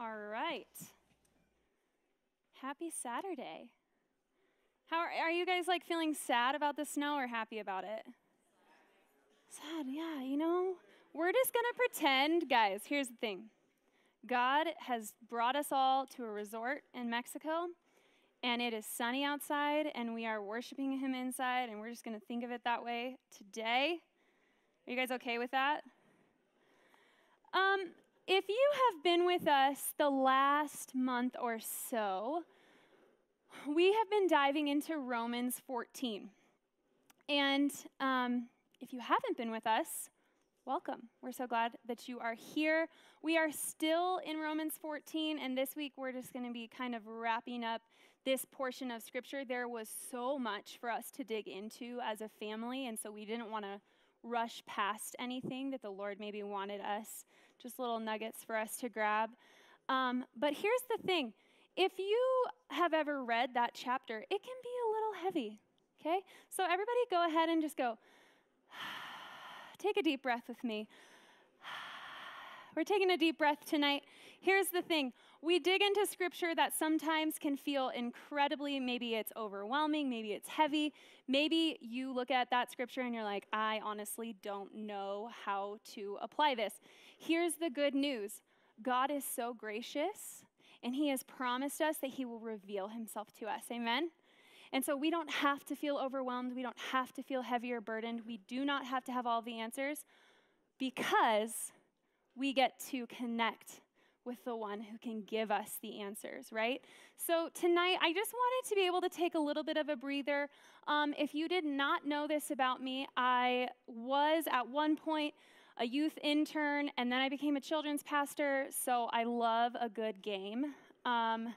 All right. Happy Saturday. How are, are you guys like feeling sad about the snow or happy about it? Sad, yeah, you know, we're just gonna pretend, guys. Here's the thing God has brought us all to a resort in Mexico, and it is sunny outside, and we are worshiping Him inside, and we're just gonna think of it that way today. Are you guys okay with that? Um, if you have been with us the last month or so, we have been diving into Romans 14. And um, if you haven't been with us, welcome. We're so glad that you are here. We are still in Romans 14, and this week we're just going to be kind of wrapping up this portion of Scripture. There was so much for us to dig into as a family, and so we didn't want to rush past anything that the Lord maybe wanted us, just little nuggets for us to grab. Um, but here's the thing if you have ever read that chapter, it can be a little heavy, okay? So everybody go ahead and just go, take a deep breath with me. We're taking a deep breath tonight. Here's the thing we dig into scripture that sometimes can feel incredibly, maybe it's overwhelming, maybe it's heavy. Maybe you look at that scripture and you're like, I honestly don't know how to apply this. Here's the good news God is so gracious, and He has promised us that He will reveal Himself to us. Amen? And so we don't have to feel overwhelmed. We don't have to feel heavy or burdened. We do not have to have all the answers because we get to connect with the one who can give us the answers, right? So tonight, I just wanted to be able to take a little bit of a breather. Um, if you did not know this about me, I was at one point a youth intern, and then I became a children's pastor, so I love a good game. Um,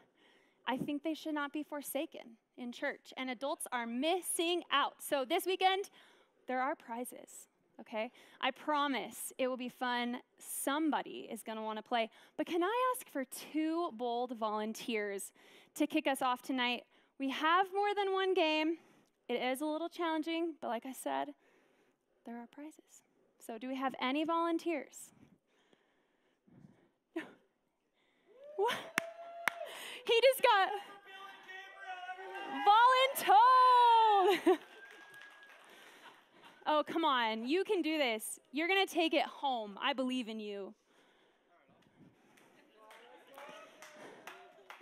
I think they should not be forsaken in church, and adults are missing out. So this weekend, there are prizes okay? I promise it will be fun. Somebody is going to want to play. But can I ask for two bold volunteers to kick us off tonight? We have more than one game. It is a little challenging, but like I said, there are prizes. So, do we have any volunteers? what? He just got voluntold. Oh, come on. You can do this. You're going to take it home. I believe in you.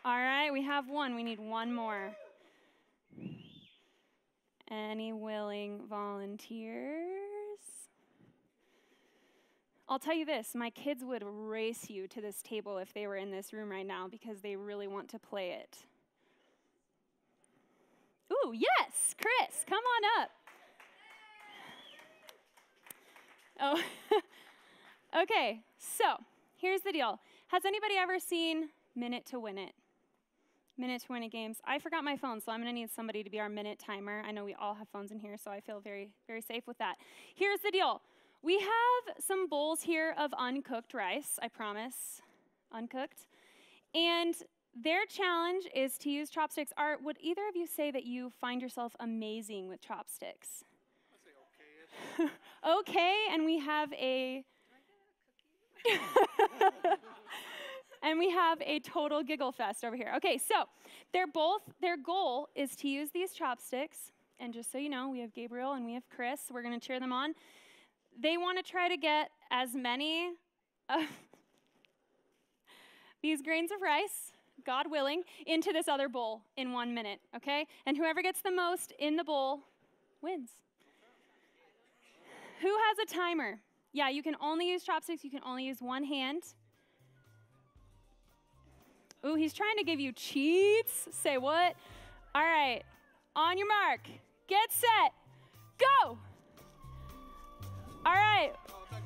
All right, we have one. We need one more. Any willing volunteers? I'll tell you this my kids would race you to this table if they were in this room right now because they really want to play it. Ooh, yes, Chris, come on up. Oh, okay. So here's the deal. Has anybody ever seen Minute to Win It? Minute to Win It games. I forgot my phone, so I'm going to need somebody to be our minute timer. I know we all have phones in here, so I feel very, very safe with that. Here's the deal. We have some bowls here of uncooked rice, I promise, uncooked. And their challenge is to use chopsticks. Art, would either of you say that you find yourself amazing with chopsticks? okay, and we have a. and we have a total giggle fest over here. Okay, so they're both, their goal is to use these chopsticks. And just so you know, we have Gabriel and we have Chris. We're going to cheer them on. They want to try to get as many of these grains of rice, God willing, into this other bowl in one minute, okay? And whoever gets the most in the bowl wins. Who has a timer? Yeah, you can only use chopsticks, you can only use one hand. Ooh, he's trying to give you cheats. Say what? All right, on your mark, get set, go. All right.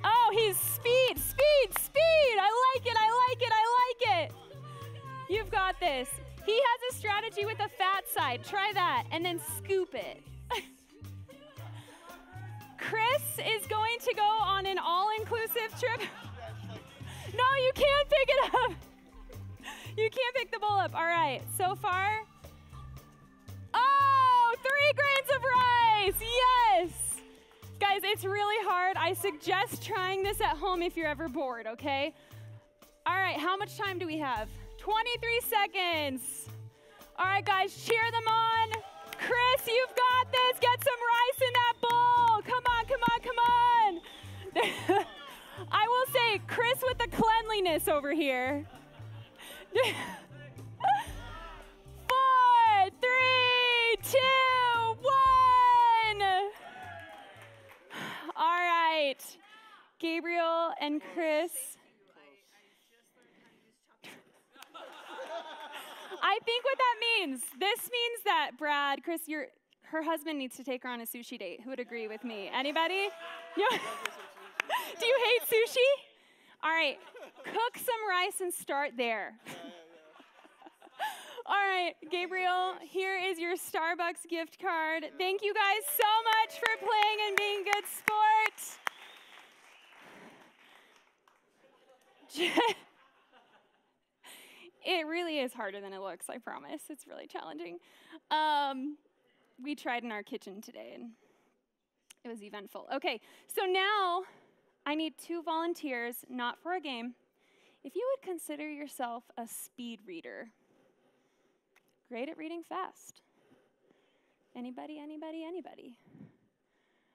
Oh, he's speed, speed, speed. I like it, I like it, I like it. You've got this. He has a strategy with the fat side. Try that and then scoop it. Chris is going to go on an all inclusive trip. no, you can't pick it up. You can't pick the bowl up. All right, so far. Oh, three grains of rice. Yes. Guys, it's really hard. I suggest trying this at home if you're ever bored, okay? All right, how much time do we have? 23 seconds. All right, guys, cheer them on. Chris, you've got this. Get some rice in that bowl. Come on, come on. I will say, Chris with the cleanliness over here. Four, three, two, one. All right. Gabriel and Chris. I think what that means, this means that Brad, Chris, your her husband needs to take her on a sushi date. Who would agree with me? Anybody? Yeah. Do you hate sushi? All right, cook some rice and start there. All right, Gabriel, here is your Starbucks gift card. Thank you guys so much for playing and being good sport. it really is harder than it looks, I promise. It's really challenging. Um, we tried in our kitchen today and it was eventful. Okay, so now I need two volunteers, not for a game. If you would consider yourself a speed reader, great at reading fast. Anybody, anybody, anybody?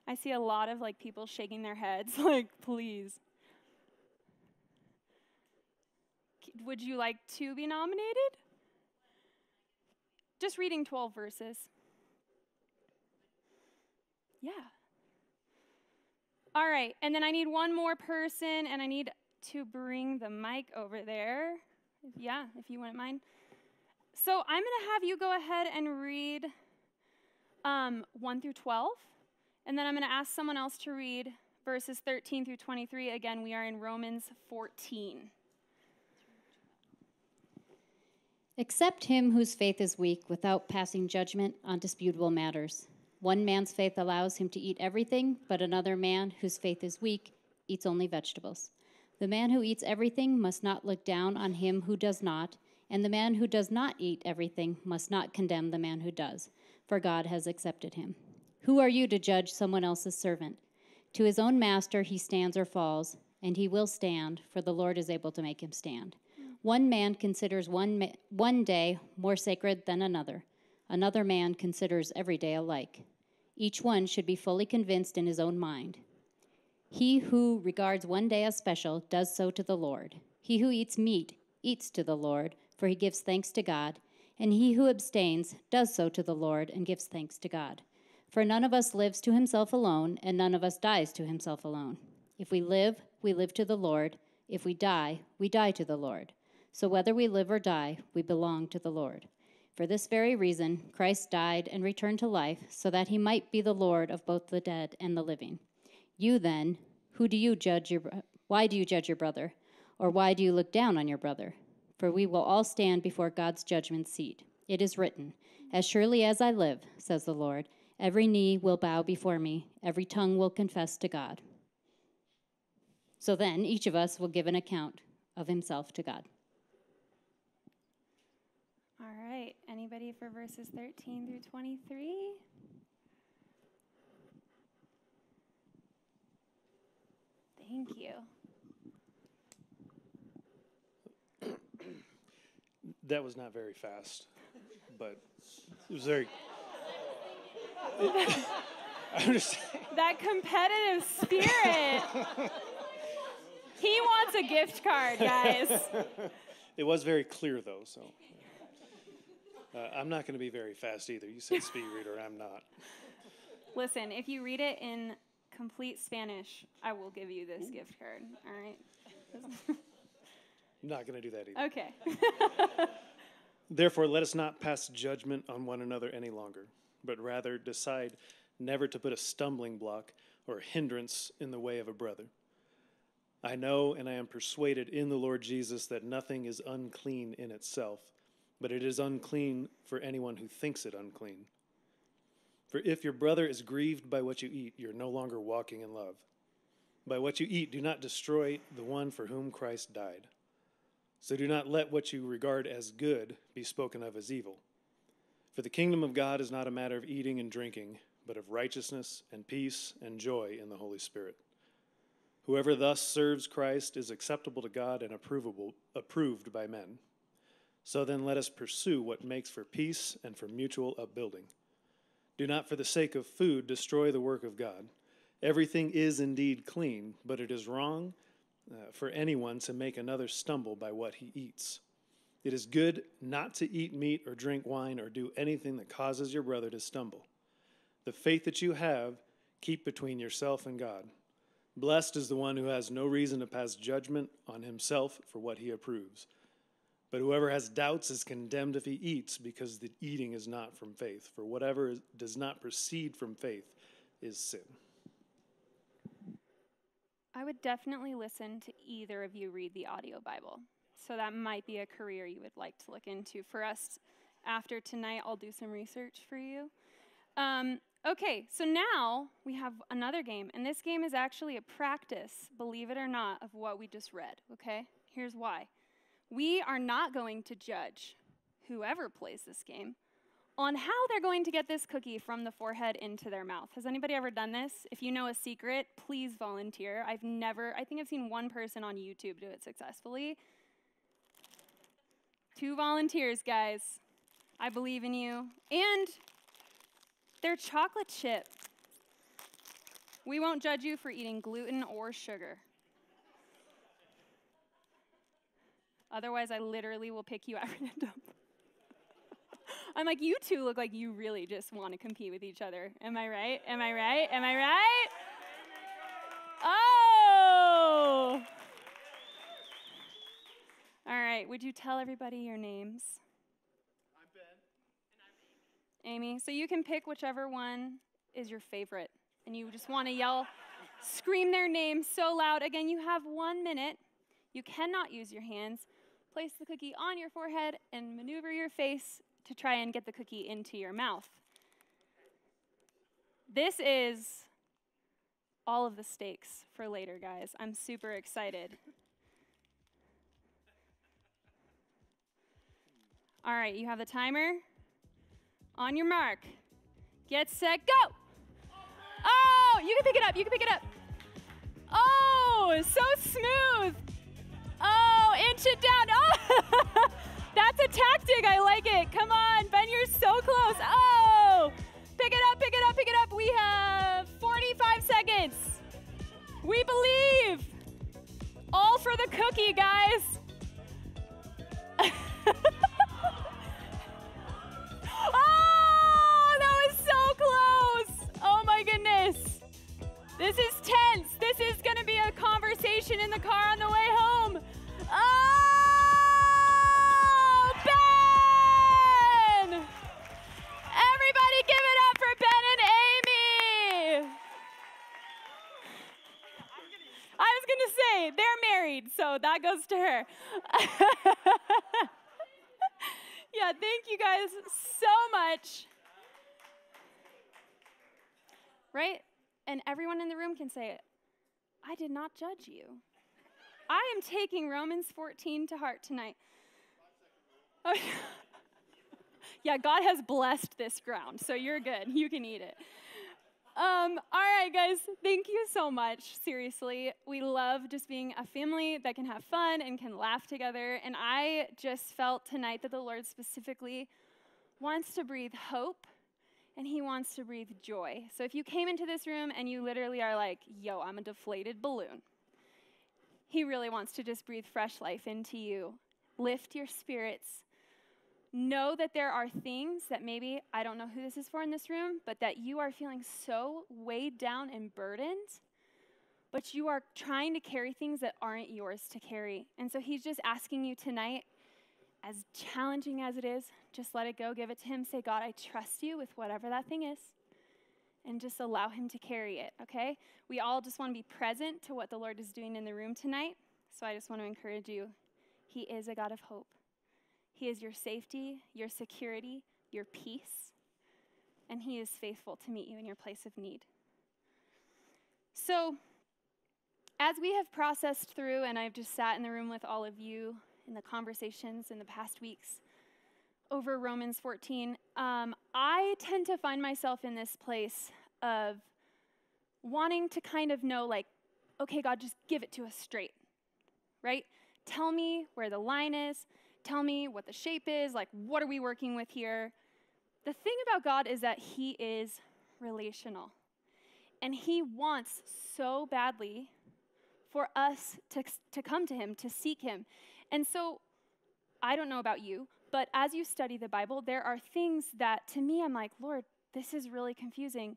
I see a lot of like people shaking their heads like, please. Would you like to be nominated? Just reading 12 verses. Yeah. All right, and then I need one more person, and I need to bring the mic over there. Yeah, if you wouldn't mind. So I'm going to have you go ahead and read um, 1 through 12, and then I'm going to ask someone else to read verses 13 through 23. Again, we are in Romans 14. Accept him whose faith is weak without passing judgment on disputable matters. One man's faith allows him to eat everything, but another man whose faith is weak eats only vegetables. The man who eats everything must not look down on him who does not, and the man who does not eat everything must not condemn the man who does, for God has accepted him. Who are you to judge someone else's servant? To his own master he stands or falls, and he will stand, for the Lord is able to make him stand. One man considers one, ma- one day more sacred than another. Another man considers every day alike. Each one should be fully convinced in his own mind. He who regards one day as special does so to the Lord. He who eats meat eats to the Lord, for he gives thanks to God. And he who abstains does so to the Lord and gives thanks to God. For none of us lives to himself alone, and none of us dies to himself alone. If we live, we live to the Lord. If we die, we die to the Lord. So whether we live or die, we belong to the Lord. For this very reason, Christ died and returned to life, so that he might be the Lord of both the dead and the living. You then, who do you judge your why do you judge your brother? Or why do you look down on your brother? For we will all stand before God's judgment seat. It is written, As surely as I live, says the Lord, every knee will bow before me, every tongue will confess to God. So then, each of us will give an account of himself to God. All right, anybody for verses 13 through 23? Thank you. That was not very fast, but it was very. I understand. That competitive spirit. he wants a gift card, guys. It was very clear though, so. Uh, I'm not going to be very fast either. You said speed reader, I'm not. Listen, if you read it in complete Spanish, I will give you this gift card. All right? I'm not going to do that either. Okay. Therefore, let us not pass judgment on one another any longer, but rather decide never to put a stumbling block or a hindrance in the way of a brother. I know and I am persuaded in the Lord Jesus that nothing is unclean in itself, but it is unclean for anyone who thinks it unclean. For if your brother is grieved by what you eat, you're no longer walking in love. By what you eat, do not destroy the one for whom Christ died. So do not let what you regard as good be spoken of as evil. For the kingdom of God is not a matter of eating and drinking, but of righteousness and peace and joy in the Holy Spirit. Whoever thus serves Christ is acceptable to God and approvable, approved by men. So then let us pursue what makes for peace and for mutual upbuilding. Do not, for the sake of food, destroy the work of God. Everything is indeed clean, but it is wrong uh, for anyone to make another stumble by what he eats. It is good not to eat meat or drink wine or do anything that causes your brother to stumble. The faith that you have, keep between yourself and God. Blessed is the one who has no reason to pass judgment on himself for what he approves. But whoever has doubts is condemned if he eats, because the eating is not from faith. For whatever does not proceed from faith is sin. I would definitely listen to either of you read the audio Bible. So that might be a career you would like to look into. For us, after tonight, I'll do some research for you. Um, okay, so now we have another game, and this game is actually a practice, believe it or not, of what we just read. Okay, here's why. We are not going to judge whoever plays this game on how they're going to get this cookie from the forehead into their mouth. Has anybody ever done this? If you know a secret, please volunteer. I've never, I think I've seen one person on YouTube do it successfully. Two volunteers, guys. I believe in you. And they're chocolate chip. We won't judge you for eating gluten or sugar. Otherwise, I literally will pick you at random. I'm like, you two look like you really just want to compete with each other. Am I right? Am I right? Am I right? Oh! All right, would you tell everybody your names? I'm Ben. And I'm Amy. Amy. So you can pick whichever one is your favorite. And you just want to yell, scream their name so loud. Again, you have one minute. You cannot use your hands place the cookie on your forehead and maneuver your face to try and get the cookie into your mouth. This is all of the stakes for later, guys. I'm super excited. All right, you have the timer. On your mark. Get set, go! Oh, you can pick it up, you can pick it up. Oh, so smooth. Oh, inch it down. Oh, that's a tactic. I like it. Come on, Ben, you're so close. Oh, can say it. I did not judge you. I am taking Romans 14 to heart tonight. Oh, yeah, God has blessed this ground, so you're good. You can eat it. Um, all right, guys, thank you so much. Seriously, we love just being a family that can have fun and can laugh together. And I just felt tonight that the Lord specifically wants to breathe hope and He wants to breathe joy. So if you came into this room and you literally are like, yo, I'm a deflated balloon, He really wants to just breathe fresh life into you, lift your spirits. Know that there are things that maybe, I don't know who this is for in this room, but that you are feeling so weighed down and burdened, but you are trying to carry things that aren't yours to carry. And so he's just asking you tonight, as challenging as it is, just let it go, give it to him, say, God, I trust you with whatever that thing is, and just allow him to carry it, okay? We all just want to be present to what the Lord is doing in the room tonight. So I just want to encourage you. He is a God of hope. He is your safety, your security, your peace, and He is faithful to meet you in your place of need. So, as we have processed through, and I've just sat in the room with all of you in the conversations in the past weeks over Romans 14, um, I tend to find myself in this place of wanting to kind of know, like, okay, God, just give it to us straight, right? Tell me where the line is. Tell me what the shape is. Like, what are we working with here? The thing about God is that He is relational. And He wants so badly for us to, to come to Him, to seek Him. And so, I don't know about you, but as you study the Bible, there are things that to me, I'm like, Lord, this is really confusing.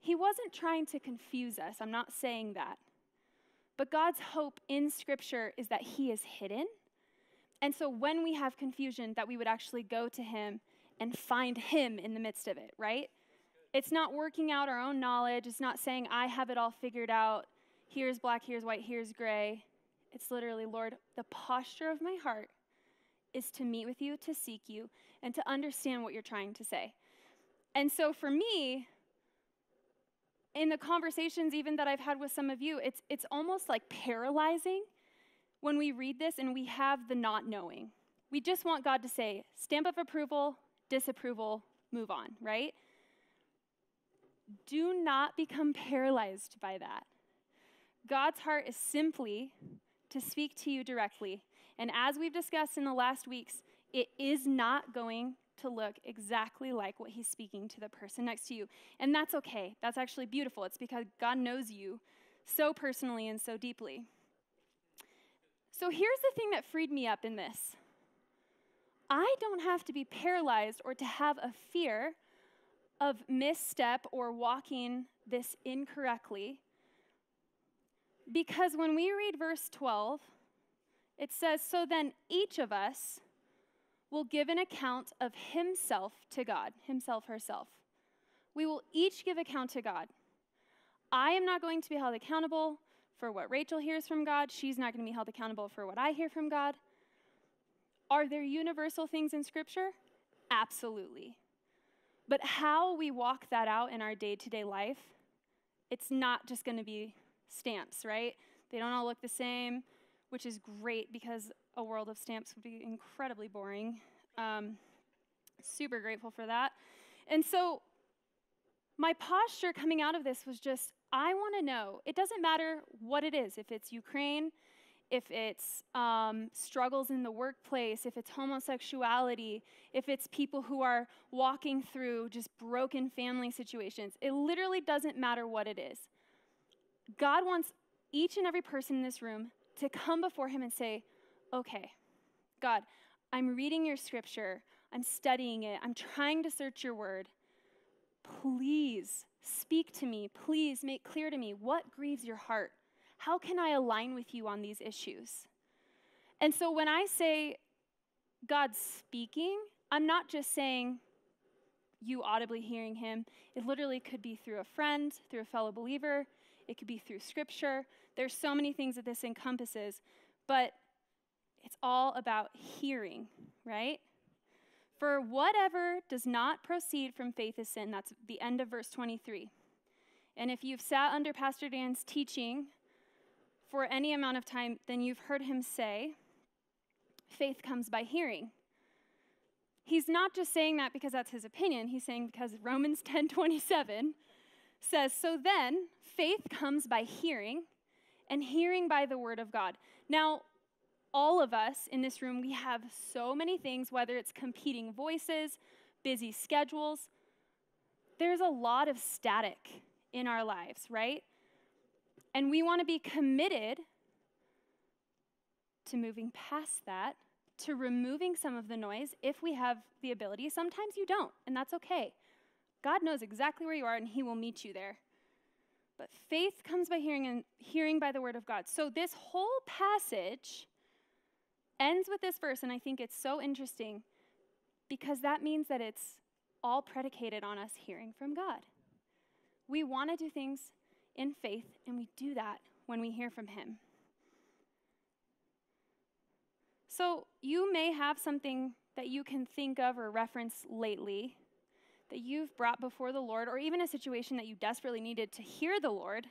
He wasn't trying to confuse us. I'm not saying that. But God's hope in Scripture is that He is hidden. And so when we have confusion, that we would actually go to Him and find Him in the midst of it, right? It's not working out our own knowledge. It's not saying, I have it all figured out. Here's black, here's white, here's gray. It's literally, Lord, the posture of my heart is to meet with you, to seek you, and to understand what you're trying to say. And so for me, in the conversations even that I've had with some of you, it's, it's almost like paralyzing when we read this and we have the not knowing. We just want God to say, stamp of approval, disapproval, move on, right? Do not become paralyzed by that. God's heart is simply to speak to you directly. And as we've discussed in the last weeks, it is not going to look exactly like what he's speaking to the person next to you. And that's okay. That's actually beautiful. It's because God knows you so personally and so deeply. So here's the thing that freed me up in this I don't have to be paralyzed or to have a fear of misstep or walking this incorrectly. Because when we read verse 12, it says, So then each of us will give an account of himself to God, himself, herself. We will each give account to God. I am not going to be held accountable for what Rachel hears from God. She's not going to be held accountable for what I hear from God. Are there universal things in Scripture? Absolutely. But how we walk that out in our day to day life, it's not just going to be stamps, right? They don't all look the same, which is great because a world of stamps would be incredibly boring. Um, super grateful for that. And so, my posture coming out of this was just I want to know. It doesn't matter what it is, if it's Ukraine, if it's um, struggles in the workplace, if it's homosexuality, if it's people who are walking through just broken family situations. It literally doesn't matter what it is. God wants each and every person in this room to come before Him and say, okay, God, I'm reading your scripture, I'm studying it, I'm trying to search your word. Please speak to me. Please make clear to me what grieves your heart. How can I align with you on these issues? And so when I say God's speaking, I'm not just saying you audibly hearing him. It literally could be through a friend, through a fellow believer, it could be through scripture. There's so many things that this encompasses, but it's all about hearing, right? For whatever does not proceed from faith is sin. That's the end of verse 23. And if you've sat under Pastor Dan's teaching for any amount of time, then you've heard him say, faith comes by hearing. He's not just saying that because that's his opinion. He's saying because Romans 10:27 says, "So then, faith comes by hearing, and hearing by the word of God." Now, all of us in this room, we have so many things, whether it's competing voices, busy schedules. There's a lot of static in our lives, right? And we want to be committed to moving past that, to removing some of the noise if we have the ability. Sometimes you don't, and that's okay. God knows exactly where you are, and He will meet you there. But faith comes by hearing, and hearing by the word of God. So, this whole passage ends with this verse, and I think it's so interesting because that means that it's all predicated on us hearing from God. We want to do things in faith, and we do that when we hear from Him. So, you may have something that you can think of or reference lately that you've brought before the Lord, or even a situation that you desperately needed to hear the Lord.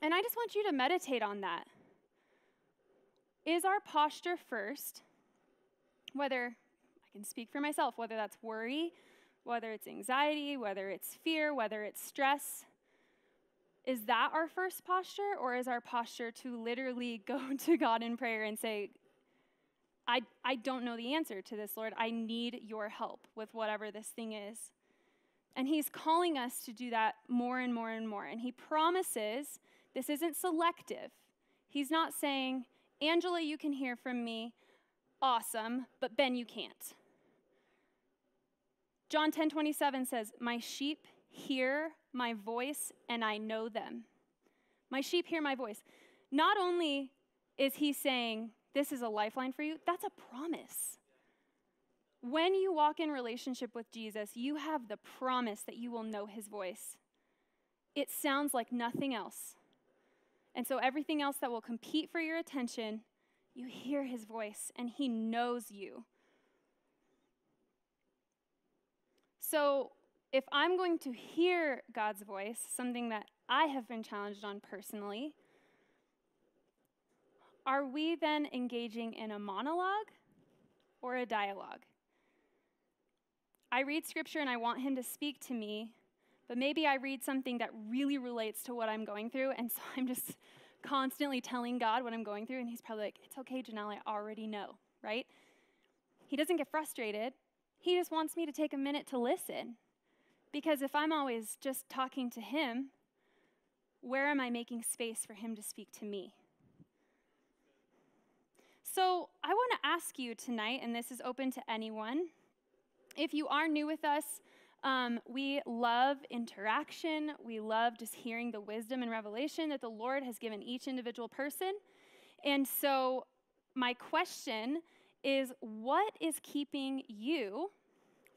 And I just want you to meditate on that. Is our posture first, whether I can speak for myself, whether that's worry, whether it's anxiety, whether it's fear, whether it's stress, is that our first posture, or is our posture to literally go to God in prayer and say, I, I don't know the answer to this, Lord. I need your help with whatever this thing is. And He's calling us to do that more and more and more. And He promises this isn't selective. He's not saying, Angela, you can hear from me. Awesome, but Ben, you can't. John 10 27 says, My sheep hear my voice and I know them. My sheep hear my voice. Not only is he saying, This is a lifeline for you, that's a promise. When you walk in relationship with Jesus, you have the promise that you will know his voice. It sounds like nothing else. And so, everything else that will compete for your attention, you hear his voice and he knows you. So, if I'm going to hear God's voice, something that I have been challenged on personally, are we then engaging in a monologue or a dialogue? I read scripture and I want him to speak to me, but maybe I read something that really relates to what I'm going through, and so I'm just constantly telling God what I'm going through, and he's probably like, It's okay, Janelle, I already know, right? He doesn't get frustrated. He just wants me to take a minute to listen. Because if I'm always just talking to him, where am I making space for him to speak to me? So I want to ask you tonight, and this is open to anyone. If you are new with us, um, we love interaction. We love just hearing the wisdom and revelation that the Lord has given each individual person. And so, my question is what is keeping you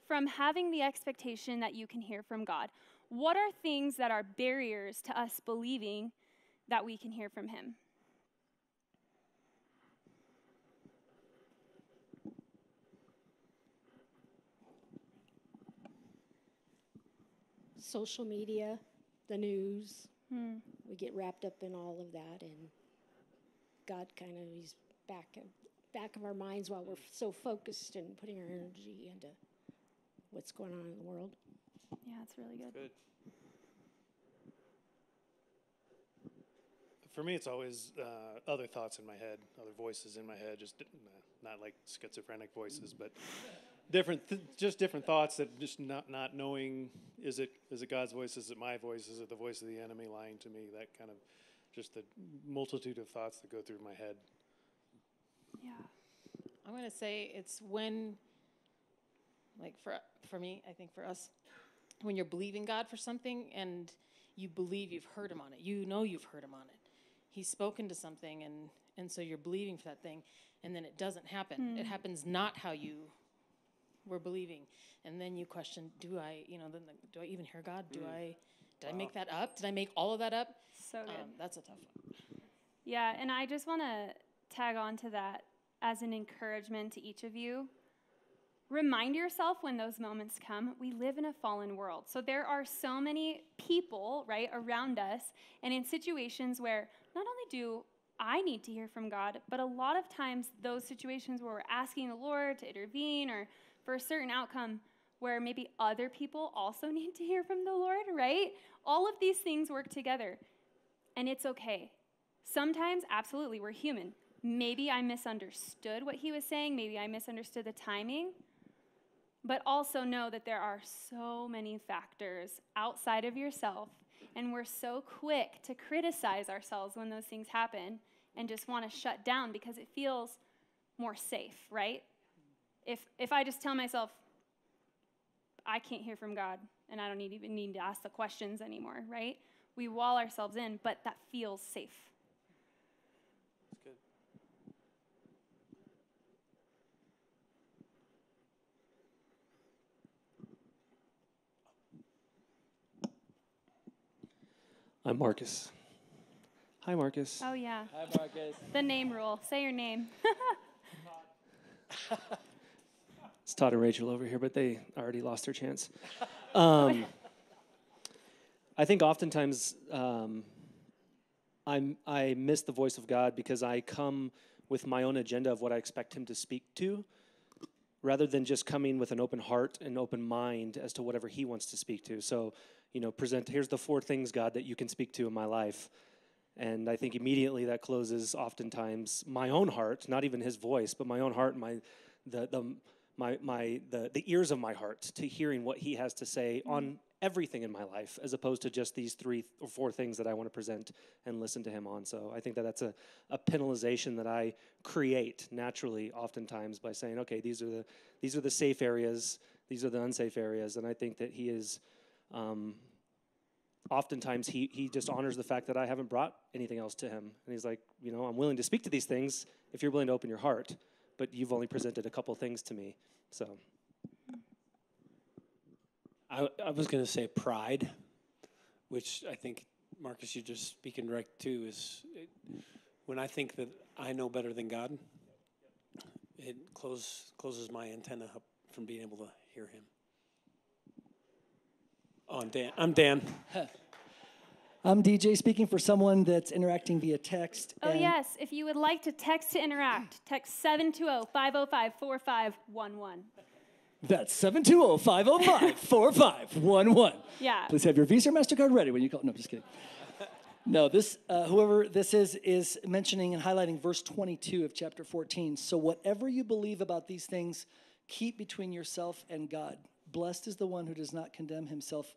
from having the expectation that you can hear from God? What are things that are barriers to us believing that we can hear from Him? Social media, the news. Hmm. We get wrapped up in all of that, and God kind of is back of, back of our minds while we're so focused and putting our energy into what's going on in the world. Yeah, it's really good. Good. For me, it's always uh, other thoughts in my head, other voices in my head, just uh, not like schizophrenic voices, but different, th- just different thoughts that just not not knowing is it is it God's voice, is it my voice, is it the voice of the enemy lying to me? That kind of just the multitude of thoughts that go through my head. Yeah. I'm going to say it's when, like for for me, I think for us, when you're believing God for something and you believe you've heard Him on it, you know you've heard Him on it. He's spoken to something, and and so you're believing for that thing, and then it doesn't happen. It hmm. happens not how you were believing, and then you question, do I, you know, then the, do I even hear God? Do I, did I make that up? Did I make all of that up? So good. Um, that's a tough one. Yeah, and I just want to tag on to that as an encouragement to each of you. Remind yourself when those moments come. We live in a fallen world. So there are so many people, right, around us and in situations where not only do I need to hear from God, but a lot of times those situations where we're asking the Lord to intervene or for a certain outcome where maybe other people also need to hear from the Lord, right? All of these things work together. And it's okay. Sometimes, absolutely, we're human. Maybe I misunderstood what he was saying. Maybe I misunderstood the timing. But also know that there are so many factors outside of yourself. And we're so quick to criticize ourselves when those things happen and just want to shut down because it feels more safe, right? If, if I just tell myself, I can't hear from God and I don't need, even need to ask the questions anymore, right? We wall ourselves in, but that feels safe. That's good. I'm Marcus. Hi, Marcus. Oh, yeah. Hi, Marcus. The name rule. Say your name. It's Todd and Rachel over here, but they already lost their chance. Um, I think oftentimes um, I'm, I miss the voice of God because I come with my own agenda of what I expect Him to speak to, rather than just coming with an open heart and open mind as to whatever He wants to speak to. So, you know, present, here's the four things, God, that you can speak to in my life. And I think immediately that closes oftentimes my own heart, not even his voice, but my own heart, my, the, the, my, my, the, the ears of my heart to hearing what he has to say on everything in my life, as opposed to just these three or four things that I want to present and listen to him on. So I think that that's a, a penalization that I create naturally, oftentimes, by saying, okay, these are the these are the safe areas, these are the unsafe areas, and I think that he is. Um, oftentimes he, he just honors the fact that I haven't brought anything else to him. And he's like, you know, I'm willing to speak to these things if you're willing to open your heart, but you've only presented a couple things to me. So I, I was going to say pride, which I think, Marcus, you're just speaking direct to, is it, when I think that I know better than God, it close, closes my antenna up from being able to hear Him. Oh, I'm Dan. I'm Dan. I'm DJ speaking for someone that's interacting via text. Oh, yes. If you would like to text to interact, text 720 505 4511. That's 720 505 4511. Yeah. Please have your Visa or MasterCard ready when you call. No, just kidding. No, this, uh, whoever this is, is mentioning and highlighting verse 22 of chapter 14. So, whatever you believe about these things, keep between yourself and God. Blessed is the one who does not condemn himself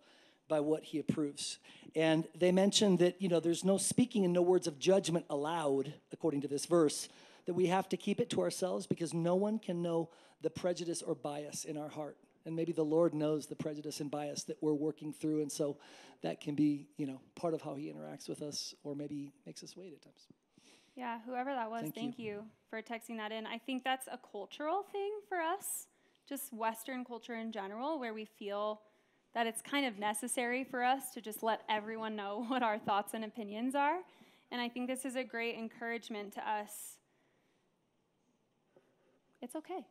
by what he approves. And they mentioned that, you know, there's no speaking and no words of judgment allowed, according to this verse, that we have to keep it to ourselves because no one can know the prejudice or bias in our heart. And maybe the Lord knows the prejudice and bias that we're working through. And so that can be, you know, part of how he interacts with us or maybe makes us wait at times. Yeah, whoever that was, Thank thank, you. you. for texting that in. I think that's a cultural thing for us, just Western culture in general, where we feel that it's kind of necessary for us to just let everyone know what our thoughts and opinions are. And I think this is a great encouragement to us. It's okay.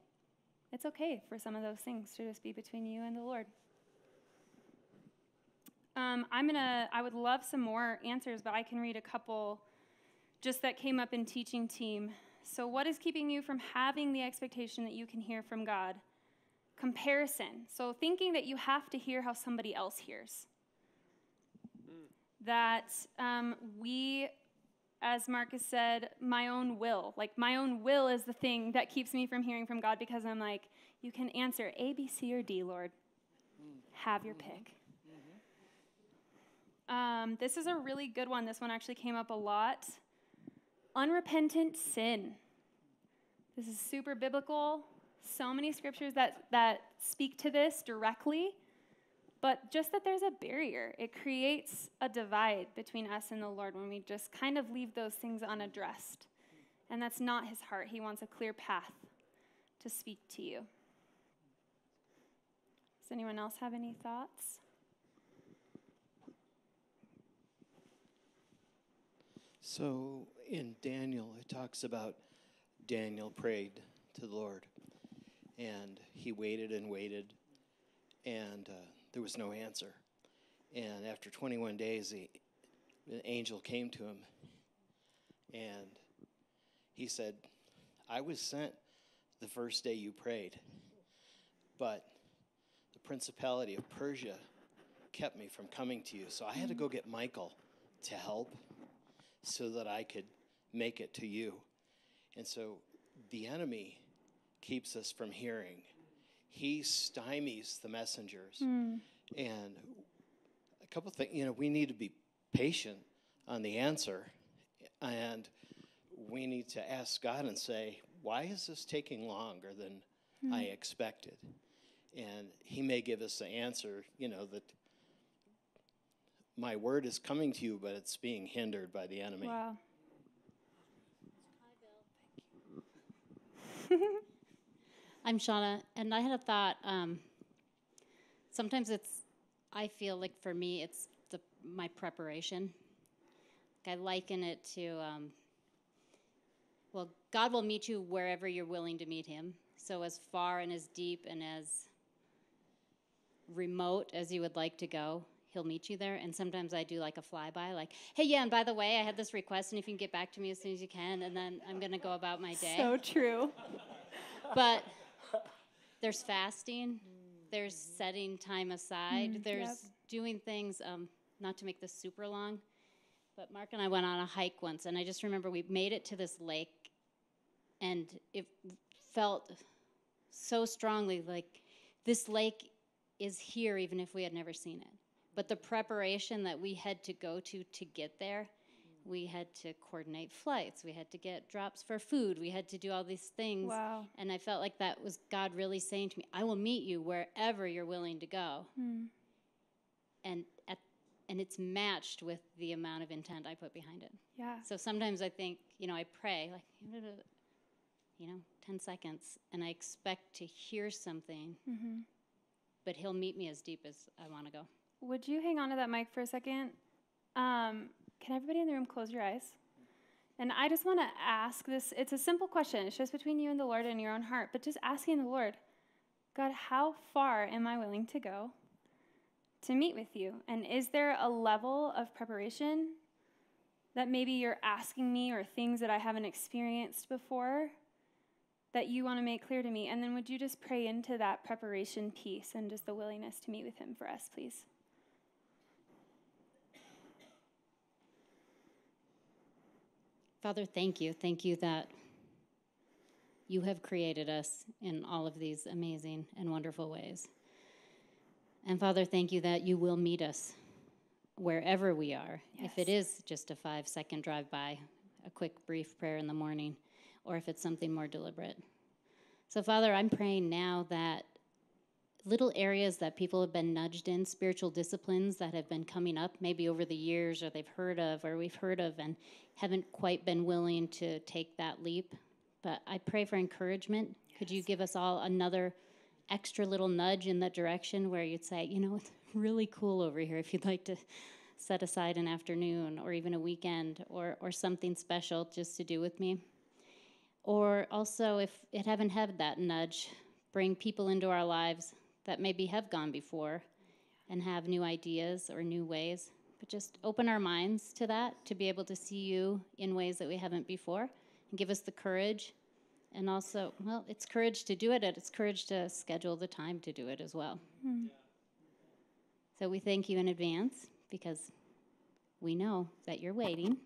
It's okay for some of those things to just be between you and the Lord. Um, I'm gonna. I would love some more answers, but I can read a couple just that came up in teaching team. So, what is keeping you from having the expectation that you can hear from God? Comparison. So, thinking that you have to hear how somebody else hears. That um, we, as Marcus said, my own will, like my own will is the thing that keeps me from hearing from God because I'm like, you can answer A, B, C, or D, Lord. Have your pick. Um, this is a really good one. This one actually came up a lot. Unrepentant sin. This is super biblical. So many scriptures that, that speak to this directly. But just that there's a barrier, it creates a divide between us and the Lord when we just kind of leave those things unaddressed. And that's not his heart. He wants a clear path to speak to you. Does anyone else have any thoughts? So in Daniel, it talks about Daniel prayed to the Lord, and he waited and waited, and uh, there was no answer. And after 21 days, the, the angel came to him, and he said, I was sent the first day you prayed, but the principality of Persia kept me from coming to you. So I had to go get Michael to help so that I could make it to you. And so the enemy keeps us from hearing. He stymies the messengers. Hmm. And a couple things, you know, we need to be patient on the answer. And we need to ask God and say, why is this taking longer than hmm. I expected? And He may give us the answer, you know, that my word is coming to you, but it's being hindered by the enemy. Wow. I'm Shauna, and I had a thought. Um, sometimes it's, I feel like for me, it's the my preparation. Like I liken it to, um, well, God will meet you wherever you're willing to meet Him. So as far and as deep and as remote as you would like to go, He'll meet you there. And sometimes I do like a flyby, like, hey, yeah, and by the way, I had this request, and if you can get back to me as soon as you can, and then I'm gonna go about my day So true. but there's fasting there's setting time aside. Mm, there's yep. doing things. Um, not to make this super long, but Mark and I went on a hike once, and I just remember we made it to this lake, and it felt so strongly like this lake is here, even if we had never seen it. But the preparation that we had to go to to get there, we had to coordinate flights, we had to get drops for food, we had to do all these things. Wow. And I felt like that was God really saying to me, I will meet you wherever you're willing to go. Hmm. And at, and it's matched with the amount of intent I put behind it. Yeah. So sometimes I think, you know, I pray like, you know, 10 seconds, and I expect to hear something, Mm-hmm. but he'll meet me as deep as I want to go. Would you hang on to that mic for a second? Um, can everybody in the room close your eyes? And I just want to ask this. It's a simple question. It's just between you and the Lord and your own heart. But just asking the Lord, God, how far am I willing to go to meet with you? And is there a level of preparation that maybe you're asking me or things that I haven't experienced before that you want to make clear to me? And then would you just pray into that preparation piece and just the willingness to meet with Him for us, please? Father, thank you. Thank you that you have created us in all of these amazing and wonderful ways. And Father, thank you that you will meet us wherever we are. If it is just a five second drive by, a quick brief prayer in the morning, or if it's something more deliberate. So, Father, I'm praying now that little areas that people have been nudged in, spiritual disciplines that have been coming up maybe over the years or they've heard of or we've heard of and haven't quite been willing to take that leap. But I pray for encouragement. Could you give us all another extra little nudge in that direction where you'd say, you know, it's really cool over here if you'd like to set aside an afternoon or even a weekend or, or something special just to do with me? Or also, if it haven't had that nudge, bring people into our lives that maybe have gone before and have new ideas or new ways. But just open our minds to that, to be able to see you in ways that we haven't before, and give us the courage. And also, well, it's courage to do it, and it's courage to schedule the time to do it as well. Hmm. So we thank you in advance because we know that you're waiting.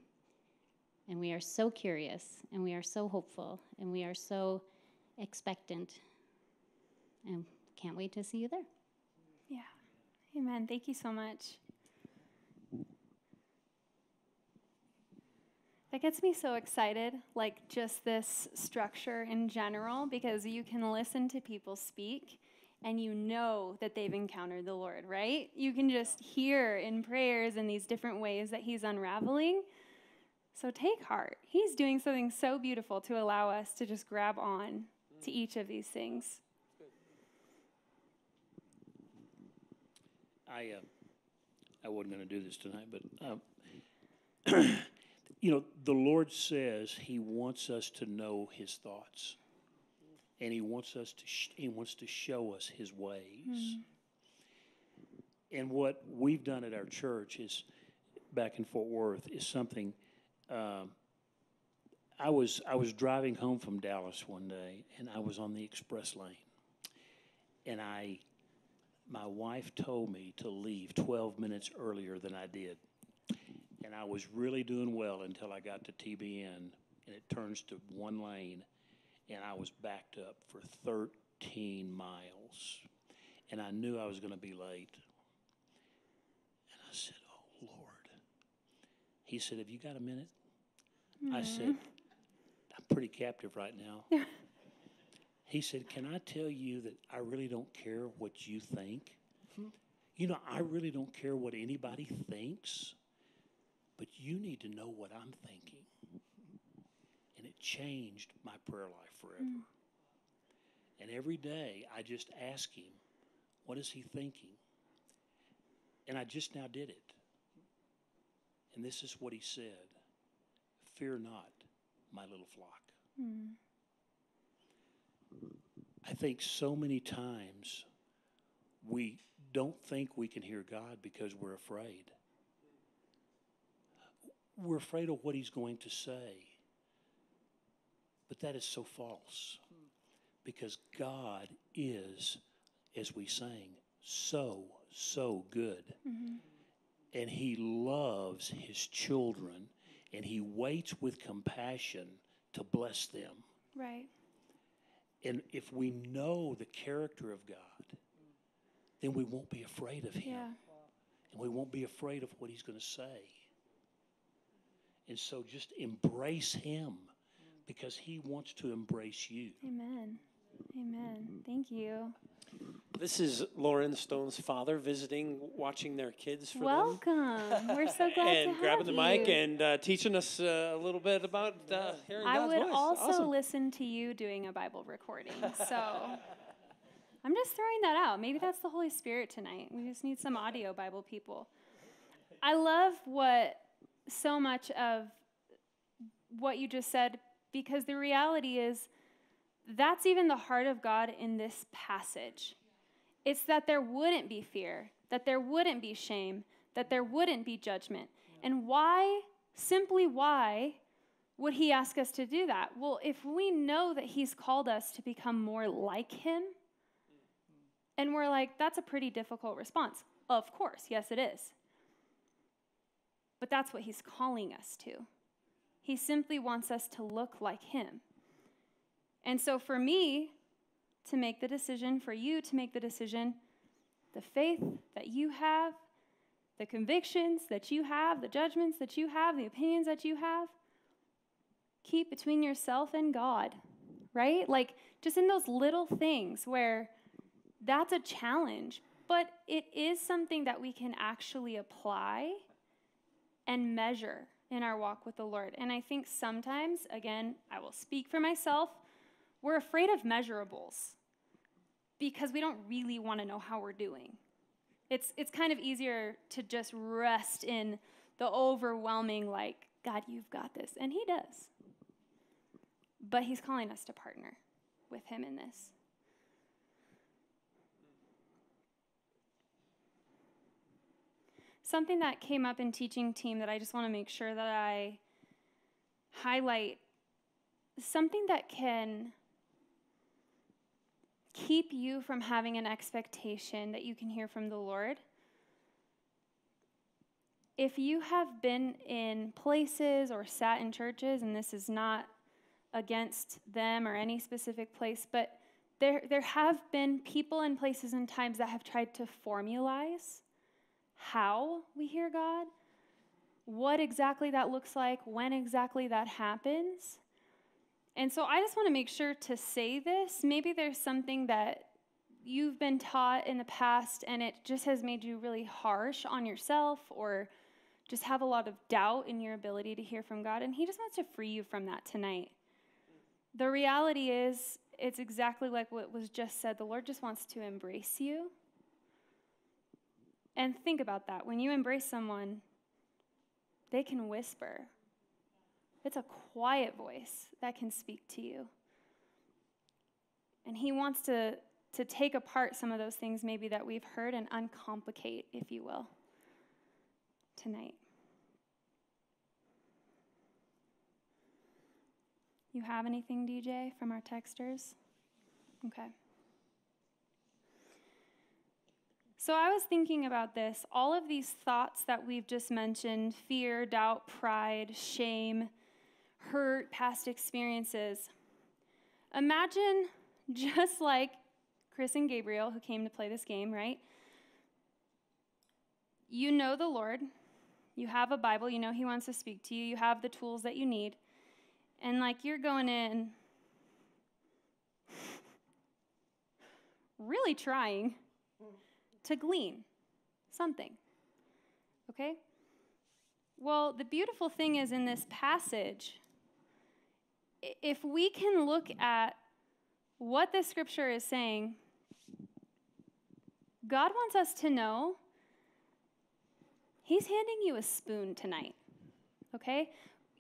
And we are so curious, and we are so hopeful, and we are so expectant. And can't wait to see you there. Yeah. Amen. Thank you so much. That gets me so excited, like just this structure in general, because you can listen to people speak and you know that they've encountered the Lord, right? You can just hear in prayers in these different ways that He's unraveling. So take heart. He's doing something so beautiful to allow us to just grab on to each of these things. I, uh, I wasn't going to do this tonight, but, um, you know, the Lord says He wants us to know His thoughts, and He wants us to sh- He wants to show us His ways. And what we've done at our church is, back in Fort Worth, is something. Um, I was I was driving home from Dallas one day, and I was on the express lane, and I my wife told me to leave 12 minutes earlier than I did. And I was really doing well until I got to TBN and it turns to one lane and I was backed up for 13 miles. And I knew I was going to be late. And I said, Oh Lord. He said, Have you got a minute? I said, mm-hmm. I'm pretty captive right now. He said, Can I tell you that I really don't care what you think? Hmm. You know, I really don't care what anybody thinks, but you need to know what I'm thinking. And it changed my prayer life forever. Hmm. And every day I just ask him, What is he thinking? And I just now did it. And this is what he said Fear not, my little flock. Hmm. I think so many times we don't think we can hear God because we're afraid. We're afraid of what He's going to say. But that is so false because God is as we sang, so, so good. Mm-hmm. And He loves His children and He waits with compassion to bless them. Right. And if we know the character of God, then we won't be afraid of Him. Yeah. And we won't be afraid of what He's going to say. And so just embrace Him because He wants to embrace you. Amen. Amen. Thank you. This is Lauren Stone's father visiting, watching their kids for them. Welcome. We're so glad and grabbing the mic and uh, teaching us uh, a little bit about uh, hearing I God's would also Awesome. listen to you doing a Bible recording. So I'm just throwing that out. Maybe that's the Holy Spirit tonight. We just need some audio Bible people. I love what so much of what you just said because the reality is that's even the heart of God in this passage. It's that there wouldn't be fear, that there wouldn't be shame, that there wouldn't be judgment. And why, simply why, would he ask us to do that? Well, if we know that he's called us to become more like him, and we're like, that's a pretty difficult response. Of course, yes, it is. But that's what he's calling us to. He simply wants us to look like him. And so for me to make the decision, for you to make the decision, the faith that you have, the convictions that you have, the judgments that you have, the opinions that you have, keep between yourself and God, right? Like just in those little things where that's a challenge, but it is something that we can actually apply and measure in our walk with the Lord. And I think sometimes, again, I will speak for myself, we're afraid of measurables because we don't really want to know how we're doing. It's, it's kind of easier to just rest in the overwhelming, like, God, you've got this. And He does. But He's calling us to partner with Him in this. Something that came up in teaching team that I just want to make sure that I highlight something that can keep you from having an expectation that you can hear from the Lord. If you have been in places or sat in churches, and this is not against them or any specific place, but there, there have been people and places and times that have tried to formalize how we hear God, what exactly that looks like, when exactly that happens. And so I just want to make sure to say this. Maybe there's something that you've been taught in the past and it just has made you really harsh on yourself or just have a lot of doubt in your ability to hear from God. And He just wants to free you from that tonight. The reality is, it's exactly like what was just said. The Lord just wants to embrace you. And think about that. When you embrace someone, they can whisper. It's a quiet voice that can speak to you. And he wants to, to take apart some of those things maybe that we've heard and uncomplicate, if you will, tonight. You have anything, DJ, from our texters? Okay. So I was thinking about this. All of these thoughts that we've just mentioned fear, doubt, pride, shame, hurt, past experiences. Imagine just like Chris and Gabriel, who came to play this game, right? You know the Lord. You have a Bible. You know He wants to speak to you. You have the tools that you need. And like you're going in, really trying to glean something. Okay? Well, the beautiful thing is in this passage, if we can look at what the scripture is saying, God wants us to know He's handing you a spoon tonight. Okay?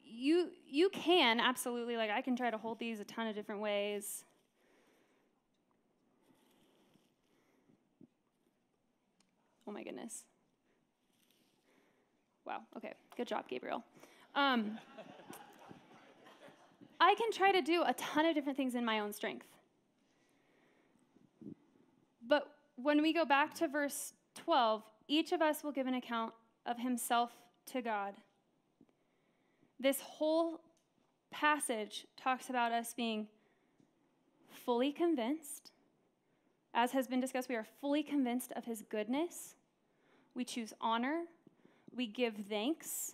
You you can absolutely like I can try to hold these a ton of different ways. Oh my goodness. Wow. Okay. Good job, Gabriel. Um, I can try to do a ton of different things in my own strength. But when we go back to verse 12, each of us will give an account of himself to God. This whole passage talks about us being fully convinced. As has been discussed, we are fully convinced of his goodness. We choose honor. We give thanks.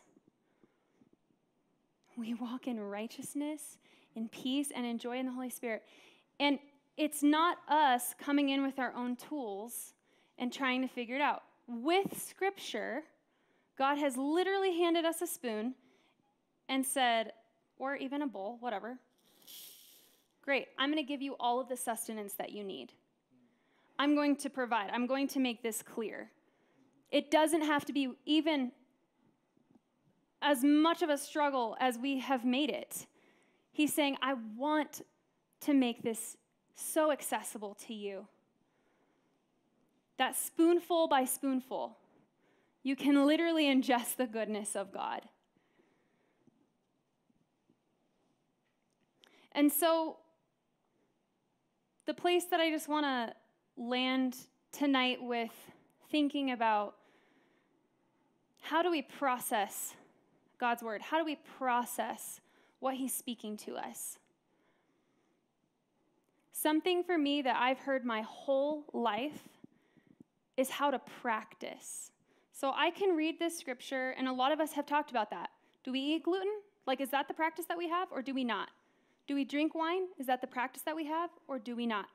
We walk in righteousness, in peace, and in joy in the Holy Spirit. And it's not us coming in with our own tools and trying to figure it out. With Scripture, God has literally handed us a spoon and said, or even a bowl, whatever. Great, I'm going to give you all of the sustenance that you need. I'm going to provide, I'm going to make this clear. It doesn't have to be even as much of a struggle as we have made it. He's saying, I want to make this so accessible to you. That spoonful by spoonful, you can literally ingest the goodness of God. And so, the place that I just want to land tonight with thinking about how do we process God's word? How do we process what He's speaking to us? Something for me that I've heard my whole life is how to practice. So I can read this scripture, and a lot of us have talked about that. Do we eat gluten? Like, is that the practice that we have, or do we not? Do we drink wine? Is that the practice that we have, or do we not?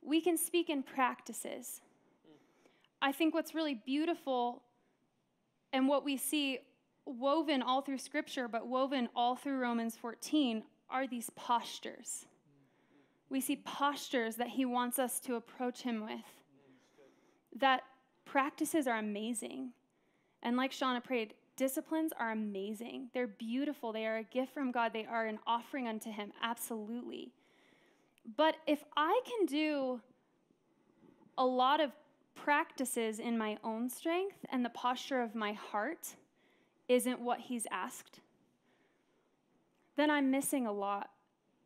We can speak in practices. I think what's really beautiful and what we see woven all through Scripture, but woven all through Romans 14, are these postures. We see postures that He wants us to approach Him with. That practices are amazing. And like Shauna prayed, disciplines are amazing. They're beautiful. They are a gift from God. They are an offering unto Him, absolutely. But if I can do a lot of practices in my own strength and the posture of my heart isn't what He's asked, then I'm missing a lot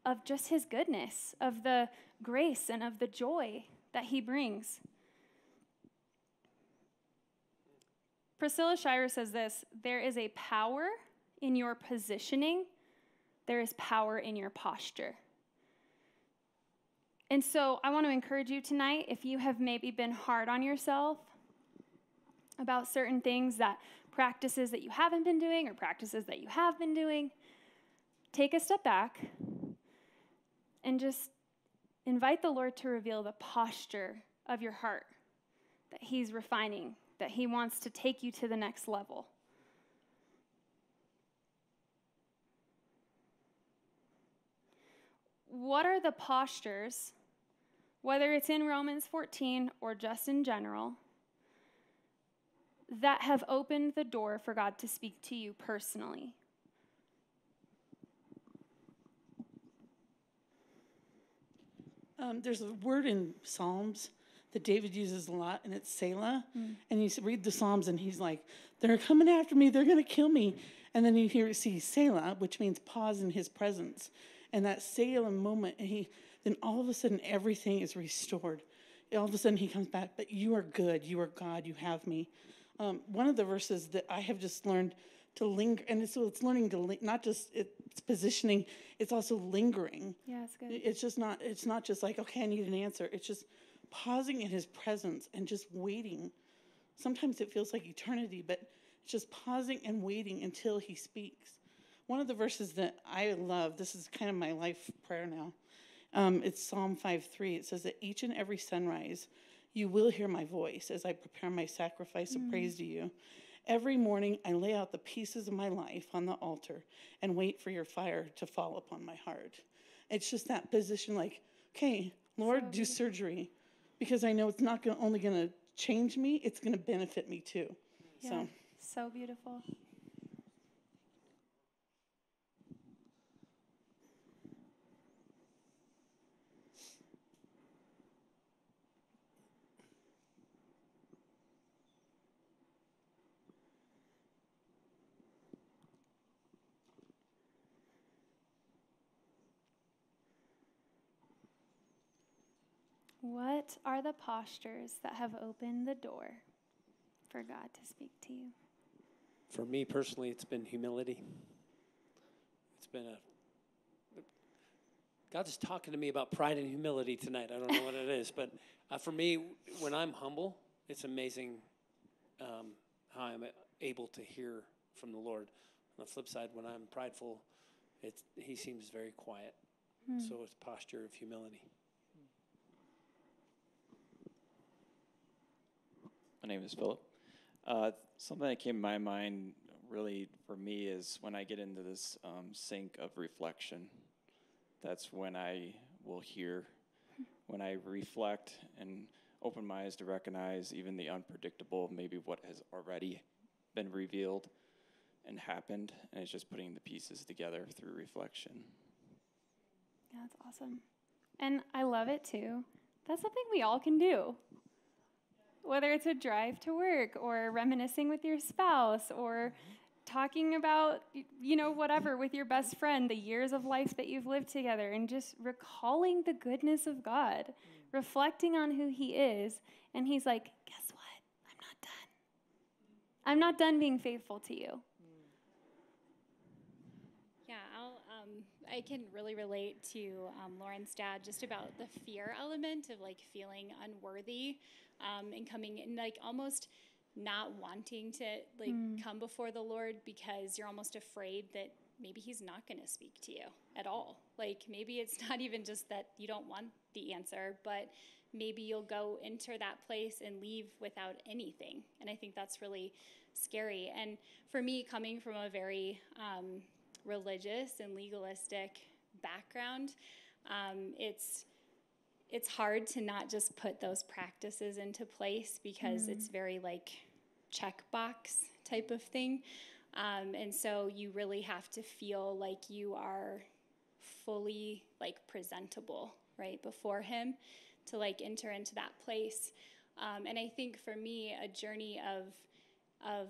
of just His goodness, of the grace, and of the joy that He brings. Priscilla Shirer says this there is a power in your positioning, there is power in your posture. And so I want to encourage you tonight if you have maybe been hard on yourself about certain things that practices that you haven't been doing or practices that you have been doing, take a step back and just invite the Lord to reveal the posture of your heart that He's refining, that He wants to take you to the next level. What are the postures, whether it's in Romans 14 or just in general, that have opened the door for God to speak to you personally? Um, there's a word in Psalms that David uses a lot, and it's Selah. Mm. And you read the Psalms, and he's like, "They're coming after me. They're going to kill me." And then you hear see Selah, which means pause in His presence, and that Selah moment, and he then all of a sudden everything is restored. All of a sudden he comes back, but you are good. You are God. You have me. Um, one of the verses that I have just learned to linger, and so it's learning to li- not just it's positioning, it's also lingering. Yeah, it's good. It's just not. It's not just like okay, I need an answer. It's just pausing in His presence and just waiting. Sometimes it feels like eternity, but it's just pausing and waiting until He speaks. One of the verses that I love. This is kind of my life prayer now. Um, it's Psalm 5 3. It says that each and every sunrise, you will hear my voice as I prepare my sacrifice of mm. praise to you. Every morning, I lay out the pieces of my life on the altar and wait for your fire to fall upon my heart. It's just that position like, okay, Lord, do surgery because I know it's not gonna, only going to change me, it's going to benefit me too. Yeah, so, so beautiful. What are the postures that have opened the door for God to speak to you? For me personally, it's been humility. It's been a. God's talking to me about pride and humility tonight. I don't know what it is, but uh, for me, when I'm humble, it's amazing um, how I'm able to hear from the Lord. On the flip side, when I'm prideful, it's, He seems very quiet. So it's posture of humility. My name is Philip. Uh, something that came to my mind really for me is when I get into this um, sink of reflection. That's when I will hear, when I reflect and open my eyes to recognize even the unpredictable, maybe what has already been revealed and happened, and it's just putting the pieces together through reflection. Yeah, that's awesome. And I love it too. That's something we all can do. Whether it's a drive to work or reminiscing with your spouse or talking about, you know, whatever with your best friend, the years of life that you've lived together, and just recalling the goodness of God, reflecting on who He is. And He's like, guess what? I'm not done. I'm not done being faithful to you. Yeah, I'll, um, I can really relate to um, Lauren's dad just about the fear element of like feeling unworthy um, and coming in, like almost not wanting to like come before the Lord because you're almost afraid that maybe He's not going to speak to you at all. Like maybe it's not even just that you don't want the answer, but maybe you'll go enter that place and leave without anything. And I think that's really scary. And for me, coming from a very um, religious and legalistic background, um, it's it's hard to not just put those practices into place because it's very like checkbox type of thing. Um, and so you really have to feel like you are fully like presentable right before him to like enter into that place um, and i think for me a journey of of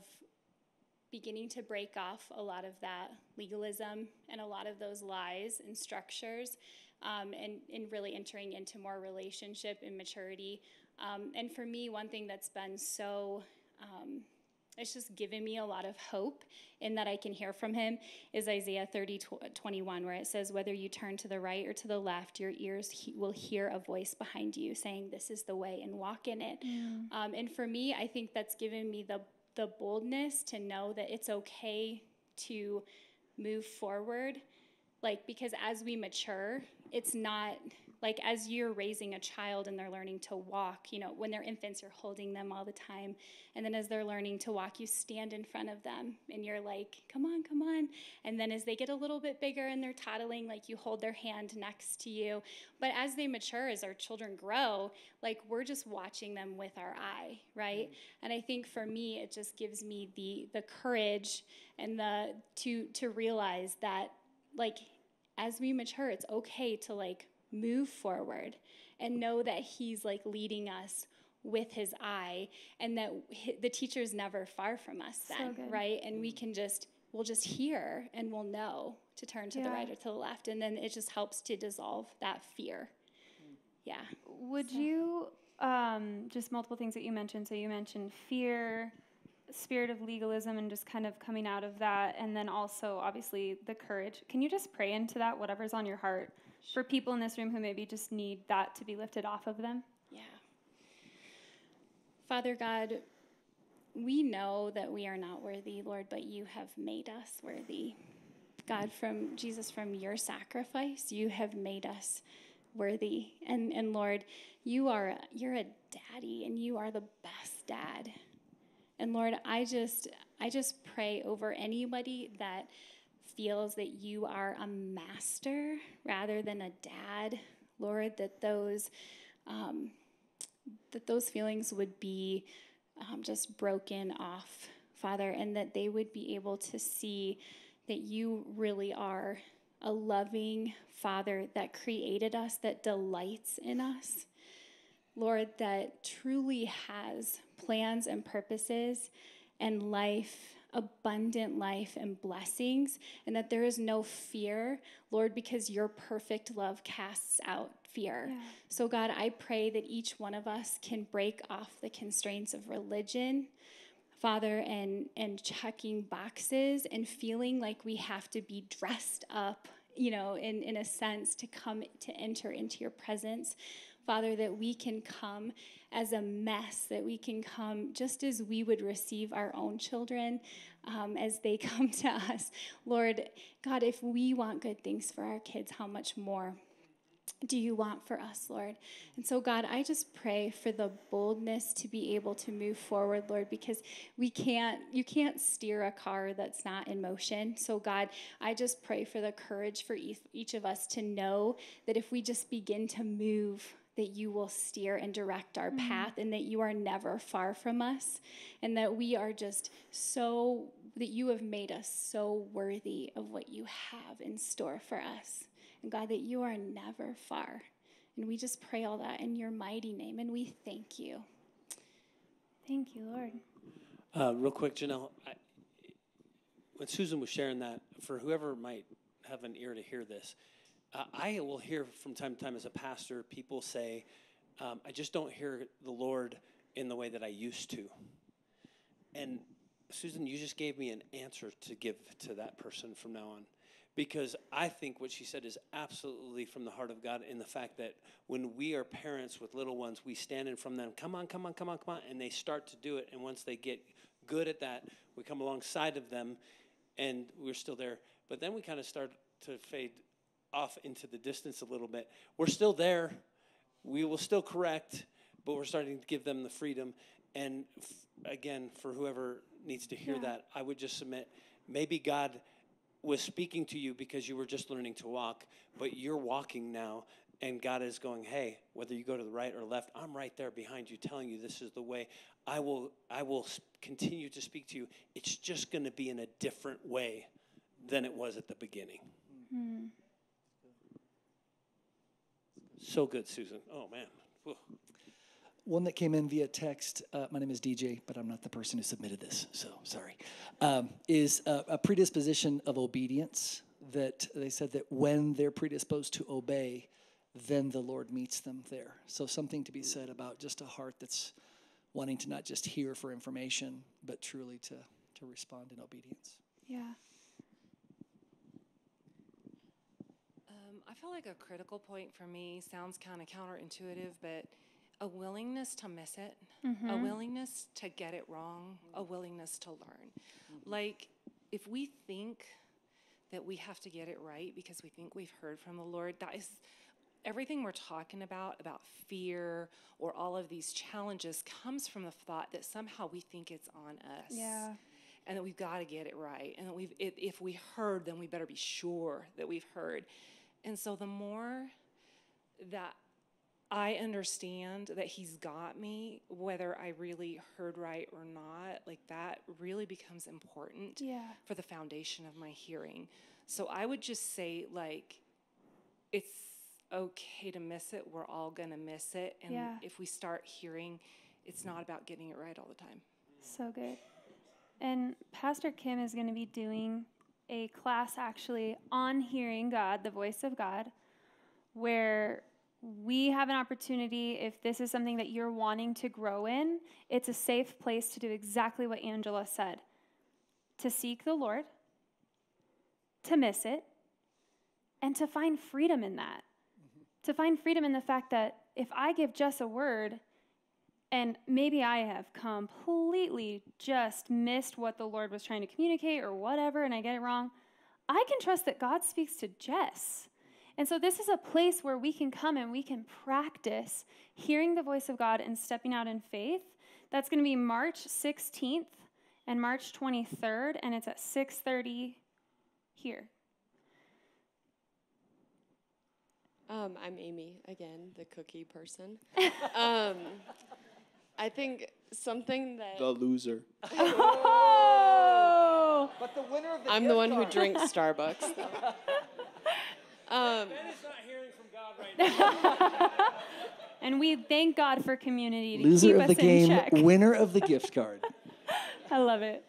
beginning to break off a lot of that legalism and a lot of those lies and structures um, and, and really entering into more relationship and maturity um, and for me one thing that's been so um, it's just given me a lot of hope in that I can hear from him is Isaiah 30, 21, where it says, Whether you turn to the right or to the left, your ears he- will hear a voice behind you saying, This is the way, and walk in it. Um, and for me, I think that's given me the, the boldness to know that it's okay to move forward. Like, because as we mature, it's not like as you're raising a child and they're learning to walk, you know, when they're infants, you're holding them all the time. And then as they're learning to walk, you stand in front of them and you're like, come on, come on. And then as they get a little bit bigger and they're toddling, like you hold their hand next to you. But as they mature, as our children grow, like we're just watching them with our eye, right? Mm. And I think for me, it just gives me the the courage and the to to realize that like as we mature, it's okay to like move forward and know that He's like leading us with His eye and that the teacher's never far from us then, good. right? And we can just, we'll just hear and we'll know to turn to the right or to the left. And then it just helps to dissolve that fear. Yeah. Would you um, just multiple things that you mentioned? So you mentioned fear, spirit of legalism, and just kind of coming out of that, and then also obviously the courage. Can you just pray into that, whatever's on your heart, for people in this room who maybe just need that to be lifted off of them? Yeah. Father God, we know that we are not worthy, Lord, but you have made us worthy. God, from Jesus, from your sacrifice, you have made us worthy. And and Lord, you are you're a daddy and you are the best dad. And Lord, I just I just pray over anybody that feels that you are a master rather than a dad, Lord, that those um, that those feelings would be um, just broken off, Father, and that they would be able to see that you really are a loving Father that created us, that delights in us. Lord, that truly has plans and purposes and life abundant life and blessings, and that there is no fear, Lord, because your perfect love casts out fear. Yeah. So, God, I pray that each one of us can break off the constraints of religion. Father, and, and checking boxes and feeling like we have to be dressed up, you know, in, in a sense to come to enter into your presence. Father, that we can come as a mess, that we can come just as we would receive our own children um, as they come to us. Lord, God, if we want good things for our kids, how much more? do you want for us, Lord? And so, God, I just pray for the boldness to be able to move forward, Lord, because we can't, you can't steer a car that's not in motion. So, God, I just pray for the courage for each, each of us to know that if we just begin to move, that you will steer and direct our Mm-hmm. path and that you are never far from us and that we are just so that you have made us so worthy of what you have in store for us and god that you are never far and we just pray all that in your mighty name and we thank you Thank you, Lord. Uh, real quick, Janelle, I, when Susan was sharing that, for whoever might have an ear to hear this, uh, I will hear from time to time as a pastor people say, um, I just don't hear the Lord in the way that I used to. And Susan, you just gave me an answer to give to that person from now on. Because I think what she said is absolutely from the heart of God in the fact that when we are parents with little ones, we stand in from them, come on, come on, come on, come on, and they start to do it. And once they get good at that, we come alongside of them and we're still there. But then we kind of start to fade off into the distance a little bit. We're still there. We will still correct, but we're starting to give them the freedom. And f- again, for whoever needs to hear Yeah. that, I would just submit maybe God was speaking to you because you were just learning to walk, but you're walking now. And God is going, hey, whether you go to the right or left, I'm right there behind you, telling you this is the way. I will, I will continue to speak to you. It's just going to be in a different way than it was at the beginning. Hmm. So good, Susan. Oh man. Whew. One that came in via text, uh, my name is DJ, but I'm not the person who submitted this, so sorry, um, is a, a predisposition of obedience that they said that when they're predisposed to obey, then the Lord meets them there. So something to be said about just a heart that's wanting to not just hear for information, but truly to, to respond in obedience. Yeah. Um, I feel like a critical point for me sounds kind of counterintuitive, but a willingness to miss it, a Mhm. willingness to get it wrong, a willingness to learn. Like, if we think that we have to get it right because we think we've heard from the Lord, that is everything we're talking about, about fear or all of these challenges, comes from the thought that somehow we think it's on us Yeah. and that we've got to get it right and that we've if, if we heard then we better be sure that we've heard and so the more that i understand that he's got me whether i really heard right or not like that really becomes important Yeah. for the foundation of my hearing so i would just say like it's okay to miss it we're all going to miss it and Yeah. if we start hearing it's not about getting it right all the time So good. And Pastor Kim is going to be doing a class actually on hearing God, the voice of God, where we have an opportunity, if this is something that you're wanting to grow in, it's a safe place to do exactly what Angela said to seek the Lord, to miss it, and to find freedom in that. Mm-hmm. To find freedom in the fact that if I give just a word, and maybe I have completely just missed what the Lord was trying to communicate or whatever, and I get it wrong. I can trust that God speaks to Jess. And so, this is a place where we can come and we can practice hearing the voice of God and stepping out in faith. That's going to be March 16th and March 23rd, and it's at 6:30 here. Um, I'm Amy again, the cookie person. um, I think something that The loser. Oh! But the winner of the I'm the one who drinks Starbucks. Though. Um, And we thank God for community to Loser keep of us the game, in check. winner of the gift card. I love it.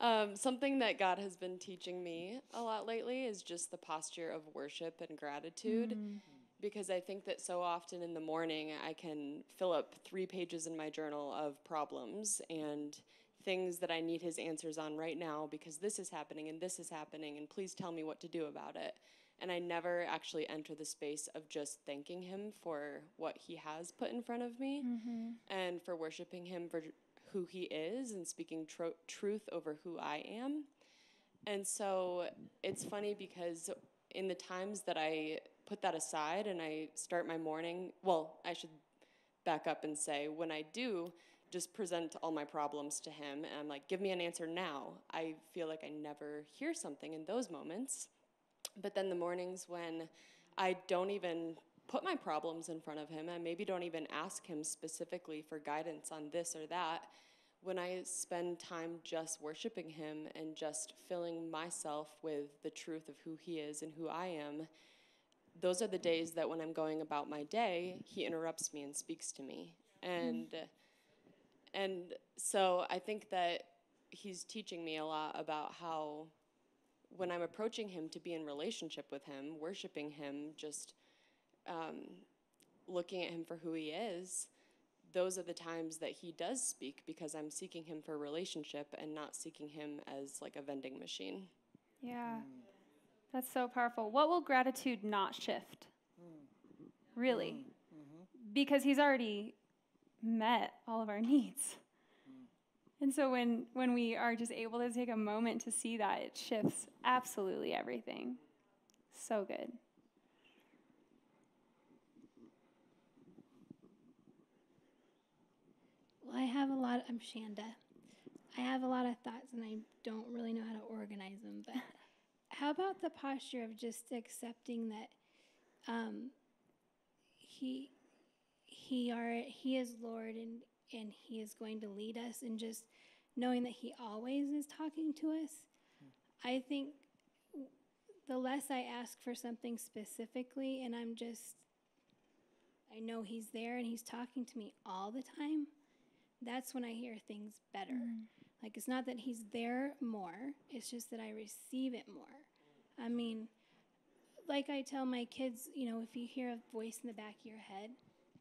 Um, something that God has been teaching me a lot lately is just the posture of worship and gratitude. Mm. Because I think that so often in the morning, I can fill up three pages in my journal of problems and things that I need His answers on right now because this is happening and this is happening, and please tell me what to do about it. And I never actually enter the space of just thanking Him for what He has put in front of me Mhm. and for worshiping Him for who He is and speaking tro- truth over who I am. And so it's funny because in the times that I put that aside and I start my morning, well, I should back up and say when I do just present all my problems to him and I'm like, give me an answer now, I feel like I never hear something in those moments. But then the mornings when I don't even put my problems in front of him and maybe don't even ask him specifically for guidance on this or that, when I spend time just worshiping him and just filling myself with the truth of who he is and who I am, those are the days that when I'm going about my day, he interrupts me and speaks to me. And and so I think that he's teaching me a lot about how when I'm approaching him to be in relationship with him, worshiping him, just um, looking at him for who he is, those are the times that he does speak because I'm seeking him for a relationship and not seeking him as like a vending machine. Yeah. That's so powerful. What will gratitude not shift? Really? Mm, mm-hmm. Because he's already met all of our needs. And so when when we are just able to take a moment to see that, it shifts absolutely everything. So good. Well, I have a lot. I'm Shanda. I have a lot of thoughts, and I don't really know how to organize them. But how about the posture of just accepting that um, he he are he is Lord, and and he is going to lead us, and just knowing that he always is talking to us. I think the less I ask for something specifically, and I'm just I know he's there and he's talking to me all the time that's when I hear things better. Like it's not that he's there more, it's just that I receive it more. I mean, like I tell my kids, you know, if you hear a voice in the back of your head,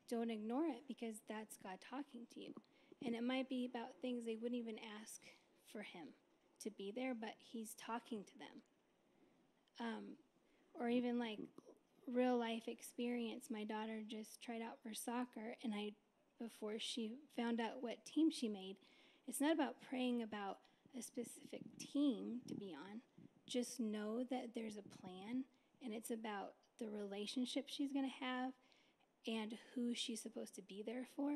don't ignore it because that's God talking to you. And it might be about things they wouldn't even ask for him to be there, but he's talking to them. Um, or even like real life experience. My daughter just tried out for soccer, and I before she found out what team she made. It's not about praying about a specific team to be on. Just know that there's a plan and it's about the relationship she's going to have and who she's supposed to be there for.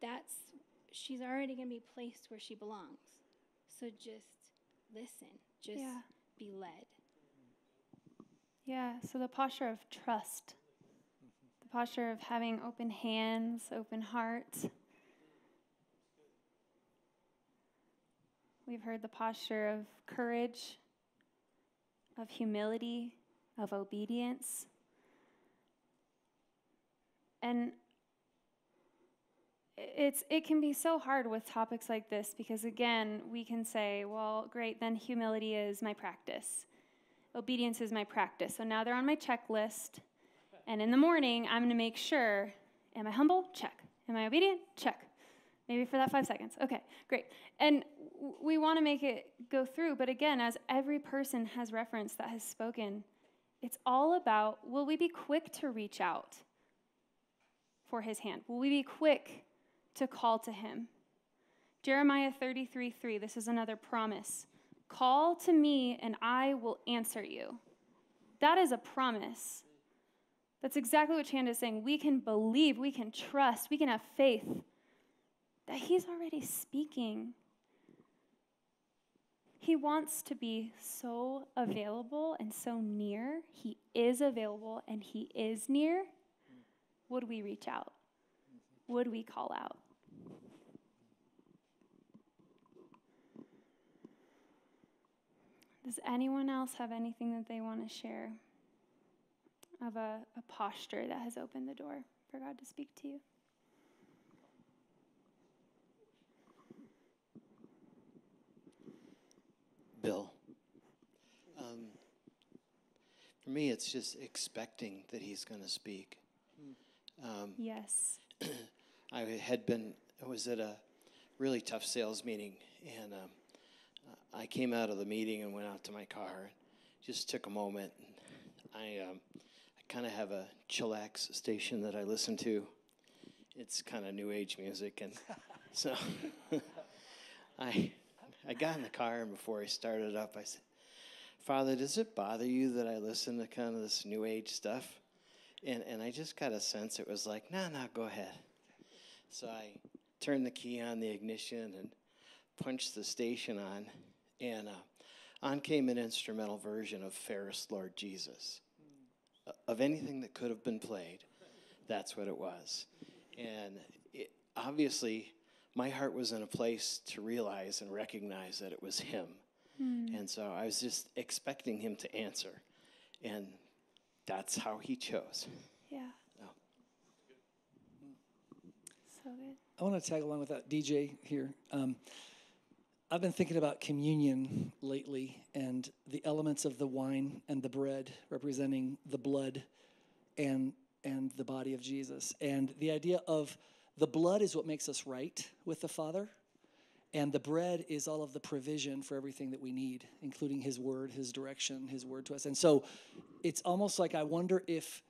That's she's already going to be placed where she belongs. So just listen, just Yeah. be led. Yeah, so the posture of trust, the posture of having open hands, open heart. We've heard the posture of courage, of humility, of obedience. And it's it can be so hard with topics like this because again, we can say, well, great, then humility is my practice obedience is my practice. So now they're on my checklist. And in the morning, I'm going to make sure am I humble? Check. Am I obedient? Check. Maybe for that five seconds. Okay, great. And we want to make it go through. But again, as every person has referenced that has spoken, it's all about will we be quick to reach out for his hand? Will we be quick to call to him? Jeremiah 33 3, this is another promise. Call to me and I will answer you. That is a promise. That's exactly what Chanda is saying. We can believe, we can trust, we can have faith that He's already speaking. He wants to be so available and so near. He is available and He is near. Would we reach out? Would we call out? Does anyone else have anything that they want to share of a, a posture that has opened the door for God to speak to you? Bill. Um, for me, it's just expecting that he's going to speak. Um, Yes. I had been, I was at a really tough sales meeting, and um, I came out of the meeting and went out to my car. Just took a moment. I, um, I kind of have a chillax station that I listen to. It's kind of new age music, and so I, I got in the car, and before I started up, I said, "Father, does it bother you that I listen to kind of this new age stuff?" And and I just got a sense it was like, "No, no, go ahead." So I turned the key on the ignition and punched the station on, and uh, on came an instrumental version of Fairest Lord Jesus. Uh, Of anything that could have been played, that's what it was. And it, obviously, my heart was in a place to realize and recognize that it was Him. Hmm. And so I was just expecting Him to answer. And that's how He chose. Yeah. Oh. So good. I want to tag along with that DJ here. Um, I've been thinking about communion lately and the elements of the wine and the bread representing the blood and and the body of Jesus. And the idea of the blood is what makes us right with the Father, and the bread is all of the provision for everything that we need, including His word, His direction, His word to us. And so it's almost like I wonder if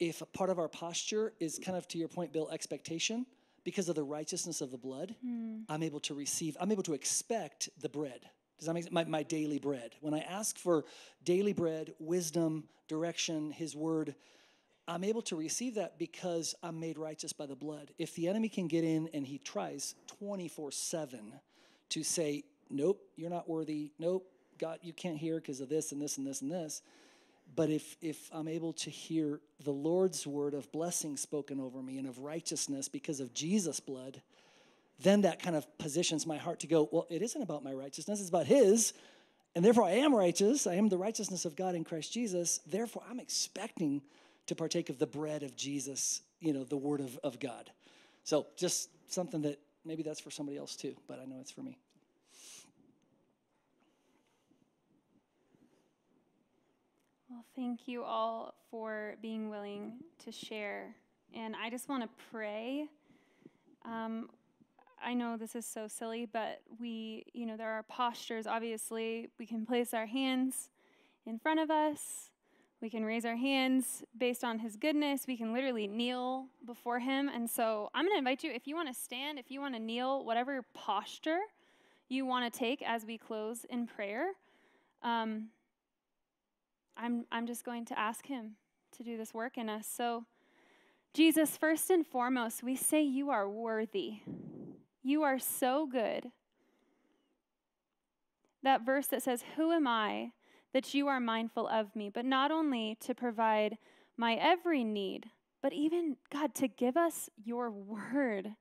if a part of our posture is kind of to your point, Bill, expectation because of the righteousness of the blood, Hmm. I'm able to receive, I'm able to expect the bread. Does that make sense? My, my daily bread. When I ask for daily bread, wisdom, direction, His word, I'm able to receive that because I'm made righteous by the blood. If the enemy can get in and he tries 24 7 to say, nope, you're not worthy, nope, God, you can't hear because of this and this and this and this. But if, if I'm able to hear the Lord's word of blessing spoken over me and of righteousness because of Jesus' blood, then that kind of positions my heart to go, well, it isn't about my righteousness, it's about His. And therefore, I am righteous. I am the righteousness of God in Christ Jesus. Therefore, I'm expecting to partake of the bread of Jesus, you know, the word of, of God. So just something that maybe that's for somebody else too, but I know it's for me. Well, thank you all for being willing to share. And I just want to pray. Um, I know this is so silly, but we, you know, there are postures. Obviously, we can place our hands in front of us. We can raise our hands based on his goodness. We can literally kneel before him. And so I'm going to invite you, if you want to stand, if you want to kneel, whatever posture you want to take as we close in prayer. Um, I'm, I'm just going to ask him to do this work in us. So, Jesus, first and foremost, we say you are worthy. You are so good. That verse that says, Who am I that you are mindful of me? But not only to provide my every need, but even, God, to give us your word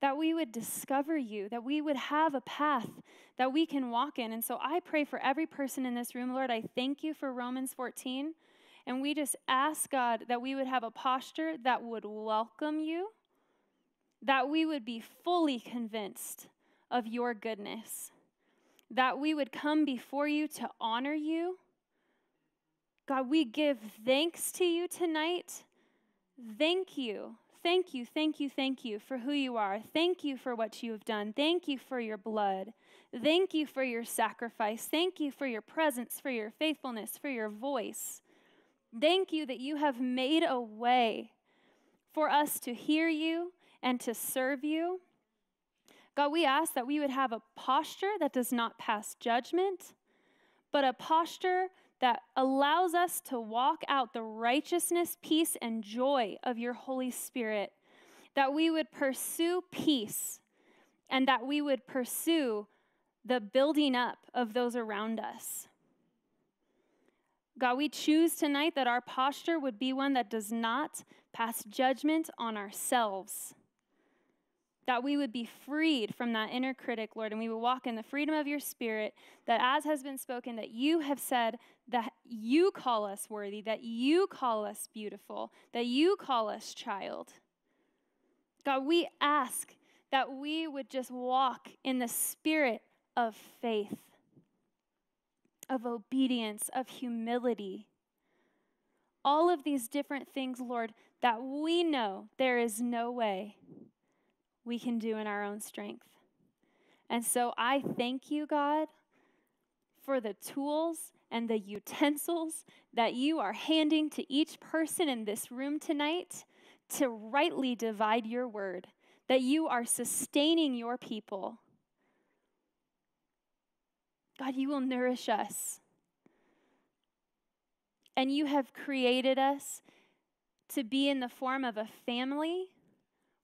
that we would discover you, that we would have a path that we can walk in. And so I pray for every person in this room, Lord. I thank you for Romans 14. And we just ask God that we would have a posture that would welcome you, that we would be fully convinced of your goodness, that we would come before you to honor you. God, we give thanks to you tonight. Thank you Thank you, thank you, thank you for who you are. Thank you for what you have done. Thank you for your blood. Thank you for your sacrifice. Thank you for your presence, for your faithfulness, for your voice. Thank you that you have made a way for us to hear you and to serve you. God, we ask that we would have a posture that does not pass judgment, but a posture that allows us to walk out the righteousness, peace, and joy of your Holy Spirit. That we would pursue peace and that we would pursue the building up of those around us. God, we choose tonight that our posture would be one that does not pass judgment on ourselves. That we would be freed from that inner critic, Lord, and we would walk in the freedom of your spirit, that as has been spoken, that you have said that you call us worthy, that you call us beautiful, that you call us child. God, we ask that we would just walk in the spirit of faith. of obedience, of humility. All of these different things, Lord, that we know there is no way we can do in our own strength. And so I thank you, God, for the tools and the utensils that you are handing to each person in this room tonight to rightly divide your word, that you are sustaining your people. God, you will nourish us. And you have created us to be in the form of a family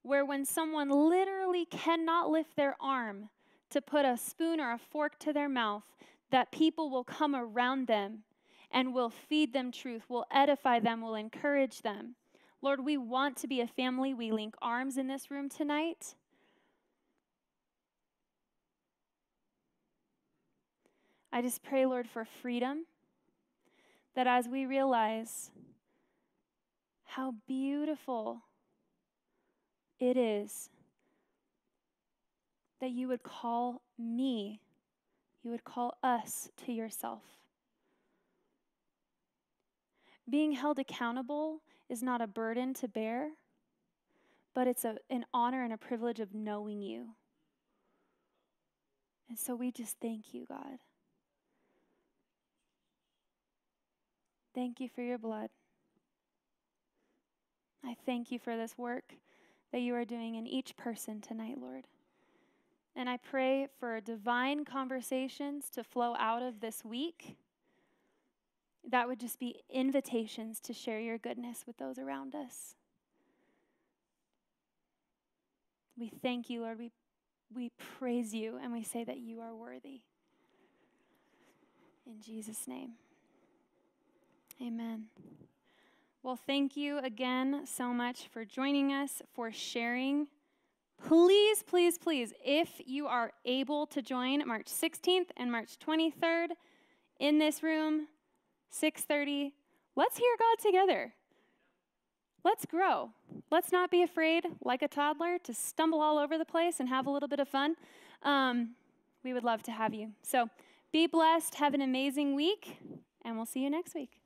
where when someone literally cannot lift their arm to put a spoon or a fork to their mouth, that people will come around them and will feed them truth, will edify them, will encourage them. Lord, we want to be a family. We link arms in this room tonight. I just pray, Lord, for freedom, that as we realize how beautiful it is that you would call me, you would call us to yourself. Being held accountable is not a burden to bear, but it's a, an honor and a privilege of knowing you. And so we just thank you, God. Thank you for your blood. I thank you for this work that you are doing in each person tonight, Lord. And I pray for divine conversations to flow out of this week. That would just be invitations to share your goodness with those around us. We thank you, Lord. We, we praise you and we say that you are worthy. In Jesus' name. Amen. Well, thank you again so much for joining us, for sharing. Please, please, please, if you are able to join March 16th and March 23rd in this room, 6:30, let's hear God together. Let's grow. Let's not be afraid, like a toddler, to stumble all over the place and have a little bit of fun. Um, we would love to have you. So be blessed. Have an amazing week, and we'll see you next week.